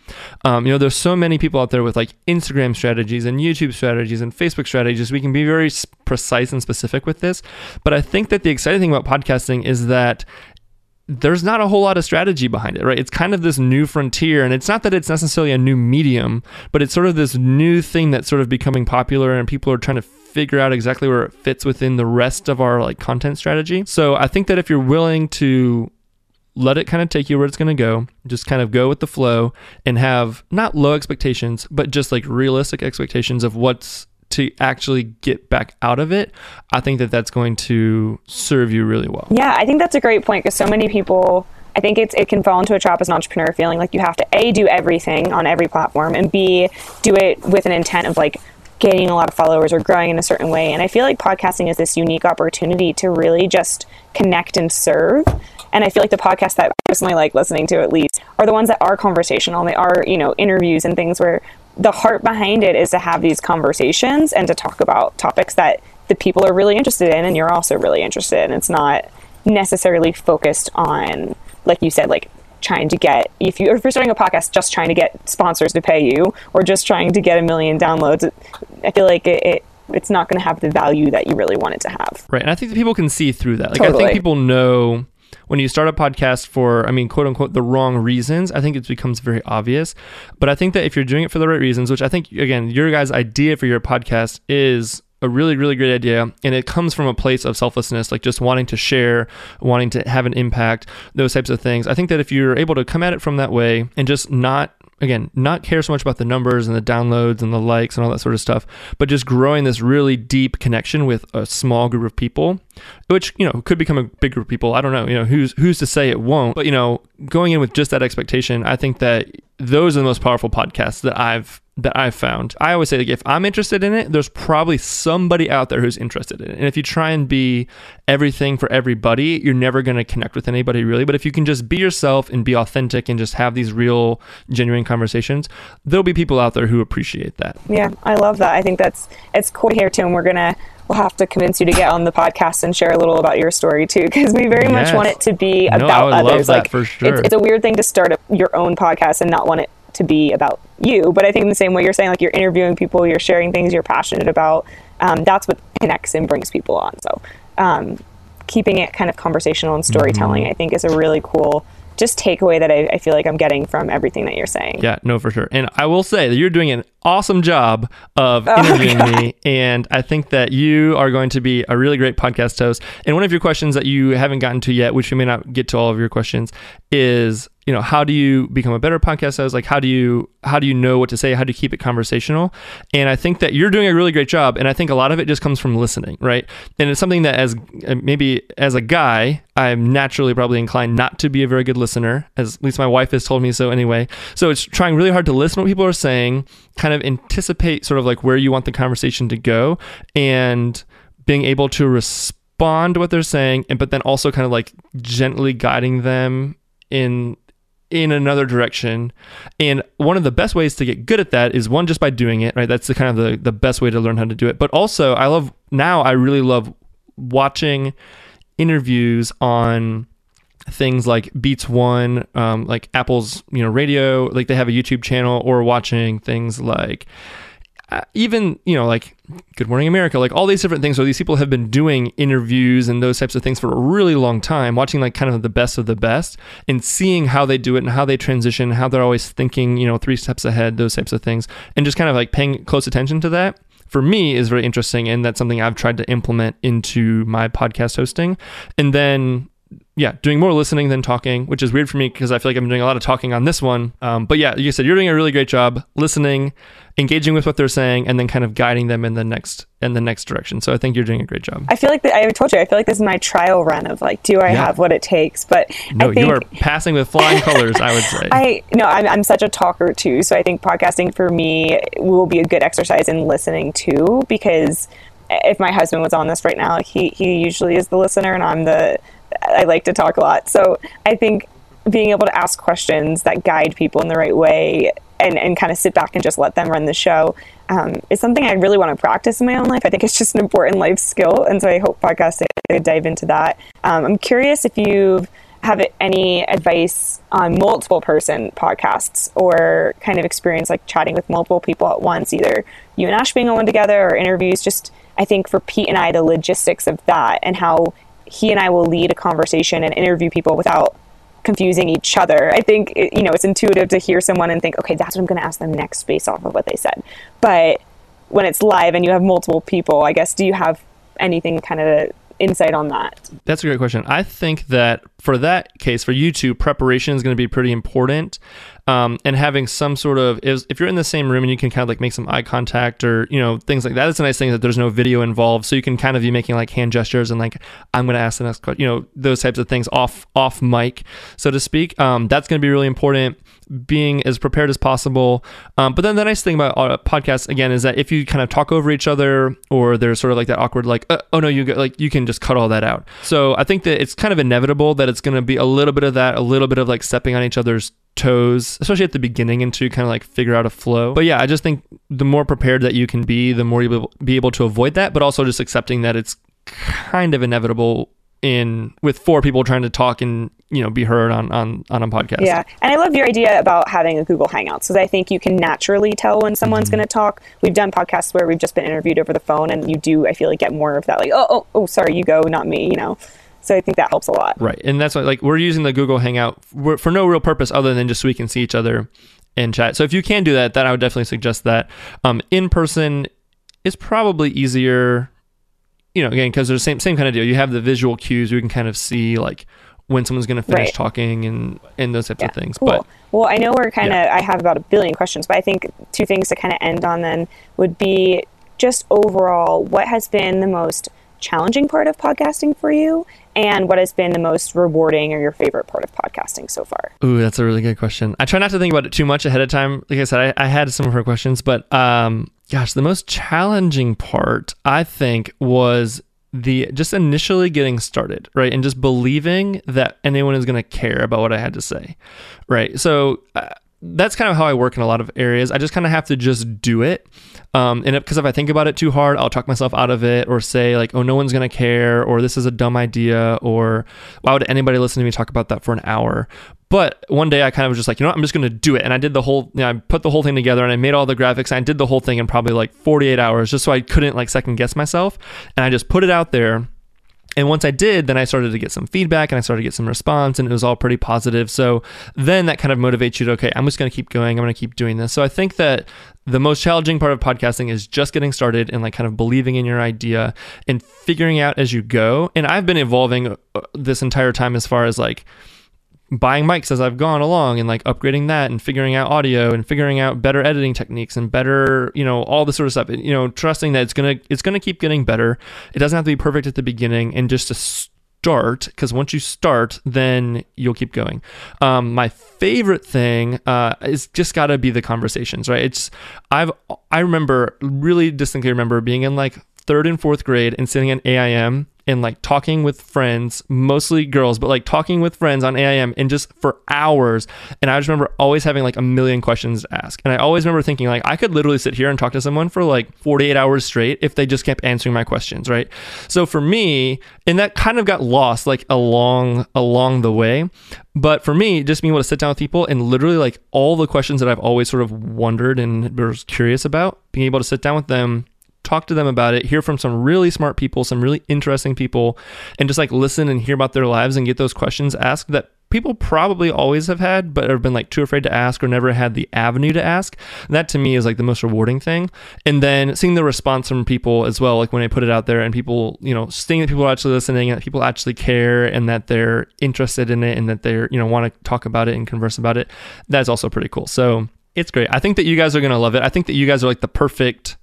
Um, you know, there's so many people out there with like Instagram strategies and YouTube strategies and Facebook strategies. We can be very precise and specific with this. But I think that the exciting thing about podcasting is that there's not a whole lot of strategy behind it, right? It's kind of this new frontier. And it's not that it's necessarily a new medium, but it's sort of this new thing that's sort of becoming popular and people are trying to figure out exactly where it fits within the rest of our like content strategy. So I think that if you're willing to let it kind of take you where it's going to go, just kind of go with the flow and have not low expectations, but just like realistic expectations of what's to actually get back out of it, I think that that's going to serve you really well. Yeah, I think that's a great point because so many people. I think it's it can fall into a trap as an entrepreneur feeling like you have to a do everything on every platform and b do it with an intent of like gaining a lot of followers or growing in a certain way. And I feel like podcasting is this unique opportunity to really just connect and serve. And I feel like the podcasts that I personally like listening to at least are the ones that are conversational they are, you know, interviews and things where the heart behind it is to have these conversations and to talk about topics that the people are really interested in and you're also really interested in. It's not necessarily focused on, like you said, like trying to get if you if you're starting a podcast just trying to get sponsors to pay you or just trying to get a million downloads i feel like it, it it's not going to have the value that you really want it to have Right. And I think that people can see through that. Like, I think people know when you start a podcast for, I mean, quote unquote, the wrong reasons, I think it becomes very obvious. But I think that if you're doing it for the right reasons, which I think, again, your guys' idea for your podcast is a really, really great idea. And it comes from a place of selflessness, like just wanting to share, wanting to have an impact, those types of things. I think that if you're able to come at it from that way and just not again, not care so much about the numbers and the downloads and the likes and all that sort of stuff, but just growing this really deep connection with a small group of people, which, you know, could become a big group of people. I don't know, you know, who's who's to say it won't. But, you know, going in with just that expectation, I think that those are the most powerful podcasts that I've that I've found. I always say like if I'm interested in it, there's probably somebody out there who's interested in it. And if you try and be everything for everybody, you're never going to connect with anybody really. But if you can just be yourself and be authentic and just have these real genuine conversations, there'll be people out there who appreciate that. Yeah, I love that. I think that's it's cool to hear too, and we're gonna we'll have to convince you to get on the podcast and share a little about your story too, because we very much want it to be No, I about love others. that like for sure. it's, it's a weird thing to start a, your own podcast and not want it to be about you. But I think in the same way you're saying, like you're interviewing people, you're sharing things you're passionate about. Um, that's what connects and brings people on. So um, keeping it kind of conversational and storytelling, Mm-hmm. I think, is a really cool just takeaway that I, I feel like I'm getting from everything that you're saying. Yeah, no, for sure. And I will say that you're doing an awesome job of Oh, interviewing me. And I think that you are going to be a really great podcast host. And one of your questions that you haven't gotten to yet, which we may not get to all of your questions, is you know how do you become a better podcast host? Like how do you how do you know what to say? How do you keep it conversational? And i think that you're doing a really great job and i think a lot of it just comes from listening right? And it's something that as uh, maybe as a guy i'm naturally probably inclined not to be a very good listener as at least my wife has told me so anyway. So it's trying really hard to listen to what people are saying kind of anticipate sort of like where you want the conversation to go and being able to respond to what they're saying and but then also kind of like gently guiding them in in another direction. And one of the best ways to get good at that is one just by doing it right? That's the kind of the, the best way to learn how to do it. But also i love now i really love watching interviews on things like beats one um, like apple's you know radio like they have a youtube channel or watching things like Uh, even you know like good morning america like all these different things where these people have been doing interviews and those types of things for a really long time watching like kind of the best of the best and seeing how they do it and how they transition how they're always thinking you know three steps ahead those types of things and just kind of like paying close attention to that for me is very interesting and that's something i've tried to implement into my podcast hosting. And then yeah, doing more listening than talking, which is weird for me because I feel like I'm doing a lot of talking on this one. Um, but yeah, like you said, you're doing a really great job listening, engaging with what they're saying, and then kind of guiding them in the next in the next direction. So I think you're doing a great job. I feel like the, I told you I feel like this is my trial run of like, do I Yeah. have what it takes? But No, I think you are passing with flying colors. I would say. I no, I'm, I'm such a talker too. So I think podcasting for me will be a good exercise in listening too. Because if my husband was on this right now, he he usually is the listener, and I'm the I like to talk a lot. So I think being able to ask questions that guide people in the right way and, and kind of sit back and just let them run the show um, is something I really want to practice in my own life. I think it's just an important life skill. And so I hope could dive into that. Um, I'm curious if you have any advice on multiple person podcasts or kind of experience like chatting with multiple people at once, either you and Ash being on one together or interviews. Just, I think for Pete and I, the logistics of that and how he and I will lead a conversation and interview people without confusing each other. I think you know it's intuitive to hear someone and think, okay, that's what I'm going to ask them next based off of what they said. But when it's live and you have multiple people, I guess do you have anything kind of insight on that? That's a great question. I think that for that case, for you two, preparation is going to be pretty important. Um, and having some sort of if you're in the same room and you can kind of like make some eye contact or you know things like that. It's a nice thing that there's no video involved, so you can kind of be making like hand gestures and like I'm going to ask the next question. You know those types of things off off mic, so to speak. Um, that's going to be really important. Being as prepared as possible. Um, but then the nice thing about uh, podcasts again is that if you kind of talk over each other or there's sort of like that awkward like uh, oh no you go, like you can just cut all that out. So I think that it's kind of inevitable that it's going to be a little bit of that, a little bit of like stepping on each other's toes, especially at the beginning, and to kind of like figure out a flow. But yeah, I just think the more prepared that you can be, the more you'll be able to avoid that, but also just accepting that it's kind of inevitable in with four people trying to talk and you know be heard on on on a podcast. Yeah, and I love your idea about having a Google Hangouts because I think you can naturally tell when someone's Mm-hmm. going to talk. We've done podcasts where we've just been interviewed over the phone, and you do I feel like get more of that like oh oh oh sorry you go not me you know. So I think that helps a lot. Right. And that's why, like, we're using the Google Hangout for, for no real purpose other than just so we can see each other and chat. So if you can do that, then I would definitely suggest that. Um, in person is probably easier, you know, again, because there's the same, same kind of deal. You have the visual cues, you can kind of see, like, when someone's going to finish Right. talking and, and those types of things. Cool. But well, I know we're kind of. I have about a billion questions, but I think two things to kind of end on then would be just overall, what has been the most challenging part of podcasting for you, and what has been the most rewarding or your favorite part of podcasting so far? Ooh, that's a really good question. I try not to think about it too much ahead of time. Like I said, I, I had some of her questions, but um, gosh, the most challenging part I think was the just initially getting started, right, and just believing that anyone is going to care about what I had to say, right. So. Uh, that's kind of how I work in a lot of areas. I just kind of have to just do it. Um, and because if I think about it too hard, I'll talk myself out of it or say, like, oh, no one's going to care, or this is a dumb idea, or why would anybody listen to me talk about that for an hour? But one day I kind of was just like, you know what, I'm just going to do it. And I did the whole, you know, I put the whole thing together and I made all the graphics and I did the whole thing in probably like 48 hours just so I couldn't like second guess myself. And I just put it out there. And once I did, then I started to get some feedback and I started to get some response and it was all pretty positive. So then that kind of motivates you to, okay, I'm just going to keep going. I'm going to keep doing this. So I think that the most challenging part of podcasting is just getting started and like kind of believing in your idea and figuring out as you go. And I've been evolving uh, this entire time as far as like, buying mics as I've gone along and like upgrading that and figuring out audio and figuring out better editing techniques and better, you know, all this sort of stuff. You know, trusting that it's gonna it's gonna keep getting better. It doesn't have to be perfect at the beginning and just to start because once you start, then you'll keep going. Um, my favorite thing uh, is just got to be the conversations, right? It's I've I remember really distinctly remember being in like third and fourth grade and sitting in AIM and like talking with friends, mostly girls, but like talking with friends on AIM and just for hours. And I just remember always having like a million questions to ask. And I always remember thinking like I could literally sit here and talk to someone for like 48 hours straight if they just kept answering my questions, right? So for me, and that kind of got lost like along along the way. But for me, just being able to sit down with people and literally like all the questions that I've always sort of wondered and was curious about, being able to sit down with them talk to them about it, hear from some really smart people, some really interesting people, and just like listen and hear about their lives and get those questions asked that people probably always have had, but have been like too afraid to ask or never had the avenue to ask. That to me is like the most rewarding thing. And then seeing the response from people as well, like when I put it out there and people, you know, seeing that people are actually listening and that people actually care and that they're interested in it and that they're, you know, want to talk about it and converse about it. That's also pretty cool. So it's great. I think that you guys are going to love it. I think that you guys are like the perfect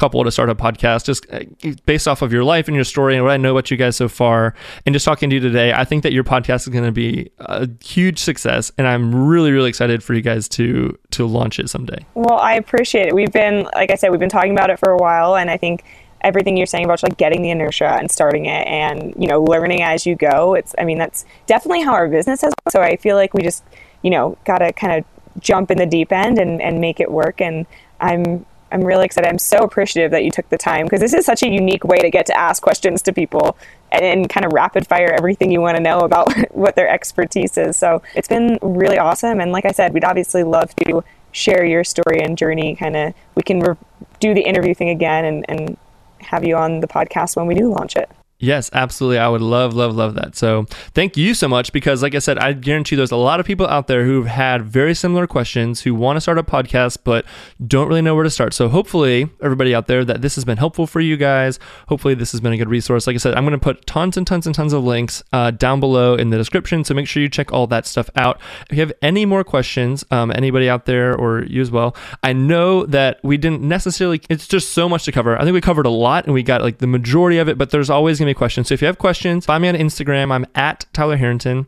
couple to start a podcast just uh, based off of your life and your story and what I know about you guys so far and just talking to you today I think that your podcast is going to be a huge success and I'm really really excited for you guys to to launch it someday Well, I appreciate it. We've been, like I said, we've been talking about it for a while, and I think everything you're saying about like getting the inertia and starting it, and you know, learning as you go. It's, I mean, that's definitely how our business has. So I feel like we just, you know, gotta kind of jump in the deep end and and make it work. And I'm I'm really excited. I'm so appreciative that you took the time because this is such a unique way to get to ask questions to people and, and kind of rapid fire everything you want to know about what their expertise is. So it's been really awesome. And like I said, we'd obviously love to share your story and journey. Kind of, we can re- do the interview thing again and, and have you on the podcast when we do launch it. Yes, absolutely. I would love, love, love that. So thank you so much because, like I said, I guarantee there's a lot of people out there who've had very similar questions who want to start a podcast but don't really know where to start. So hopefully, everybody out there, that this has been helpful for you guys. Hopefully, this has been a good resource. Like I said, I'm going to put tons and tons and tons of links uh, down below in the description. So make sure you check all that stuff out. If you have any more questions, um, anybody out there or you as well, I know that we didn't necessarily, it's just so much to cover. I think we covered a lot and we got like the majority of it, but there's always going to be questions. So if you have questions, find me on Instagram. I'm at Tyler Harrington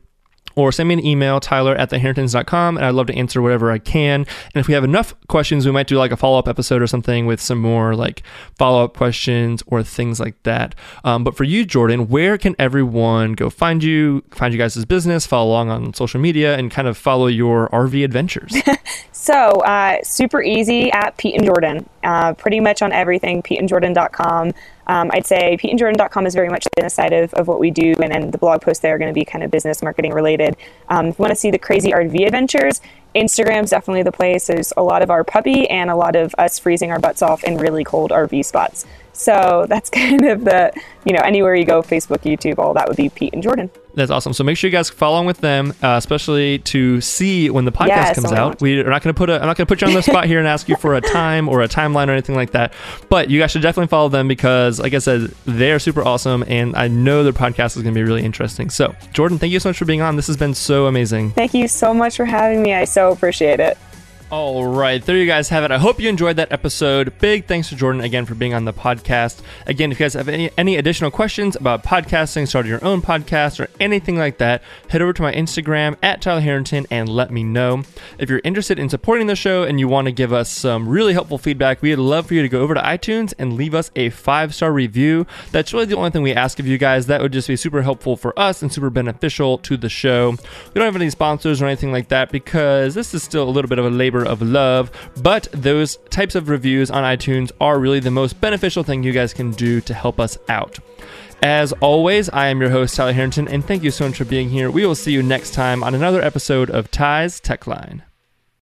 or send me an email, tyler at theharringtons.com, and I'd love to answer whatever I can. And if we have enough questions, we might do like a follow up episode or something with some more like follow up questions or things like that. Um, but for you, Jordan, where can everyone go find you, find you guys' business, follow along on social media, and kind of follow your RV adventures? So, uh, super easy at Pete and Jordan. Uh, pretty much on everything, peteandjordan.com. Um, I'd say peteandjordan.com is very much the business side of, of what we do, and then the blog posts there are going to be kind of business marketing related. Um, if you want to see the crazy RV adventures, Instagram's definitely the place. There's a lot of our puppy and a lot of us freezing our butts off in really cold RV spots. So that's kind of the, you know, anywhere you go, Facebook, YouTube, all that would be Pete and Jordan. That's awesome. So make sure you guys follow along with them, uh, especially to see when the podcast Yes, comes oh out. God. We're not going to put a, I'm not going to put you on the spot here and ask you for a time or a timeline or anything like that. But you guys should definitely follow them because, like I said, they are super awesome, and I know their podcast is going to be really interesting. So Jordan, thank you so much for being on. This has been so amazing. Thank you so much for having me. I so appreciate it. All right, there you guys have it. I hope you enjoyed that episode. Big thanks to Jordan again for being on the podcast. Again, if you guys have any, any additional questions about podcasting, starting your own podcast, or anything like that, head over to my Instagram at Tyler Harrington and let me know. If you're interested in supporting the show and you want to give us some really helpful feedback, we'd love for you to go over to iTunes and leave us a five star review. That's really the only thing we ask of you guys. That would just be super helpful for us and super beneficial to the show. We don't have any sponsors or anything like that because this is still a little bit of a labor of love, but those types of reviews on iTunes are really the most beneficial thing you guys can do to help us out. As always, I am your host, Tyler Harrington, and thank you so much for being here. We will see you next time on another episode of Ties Tech Line.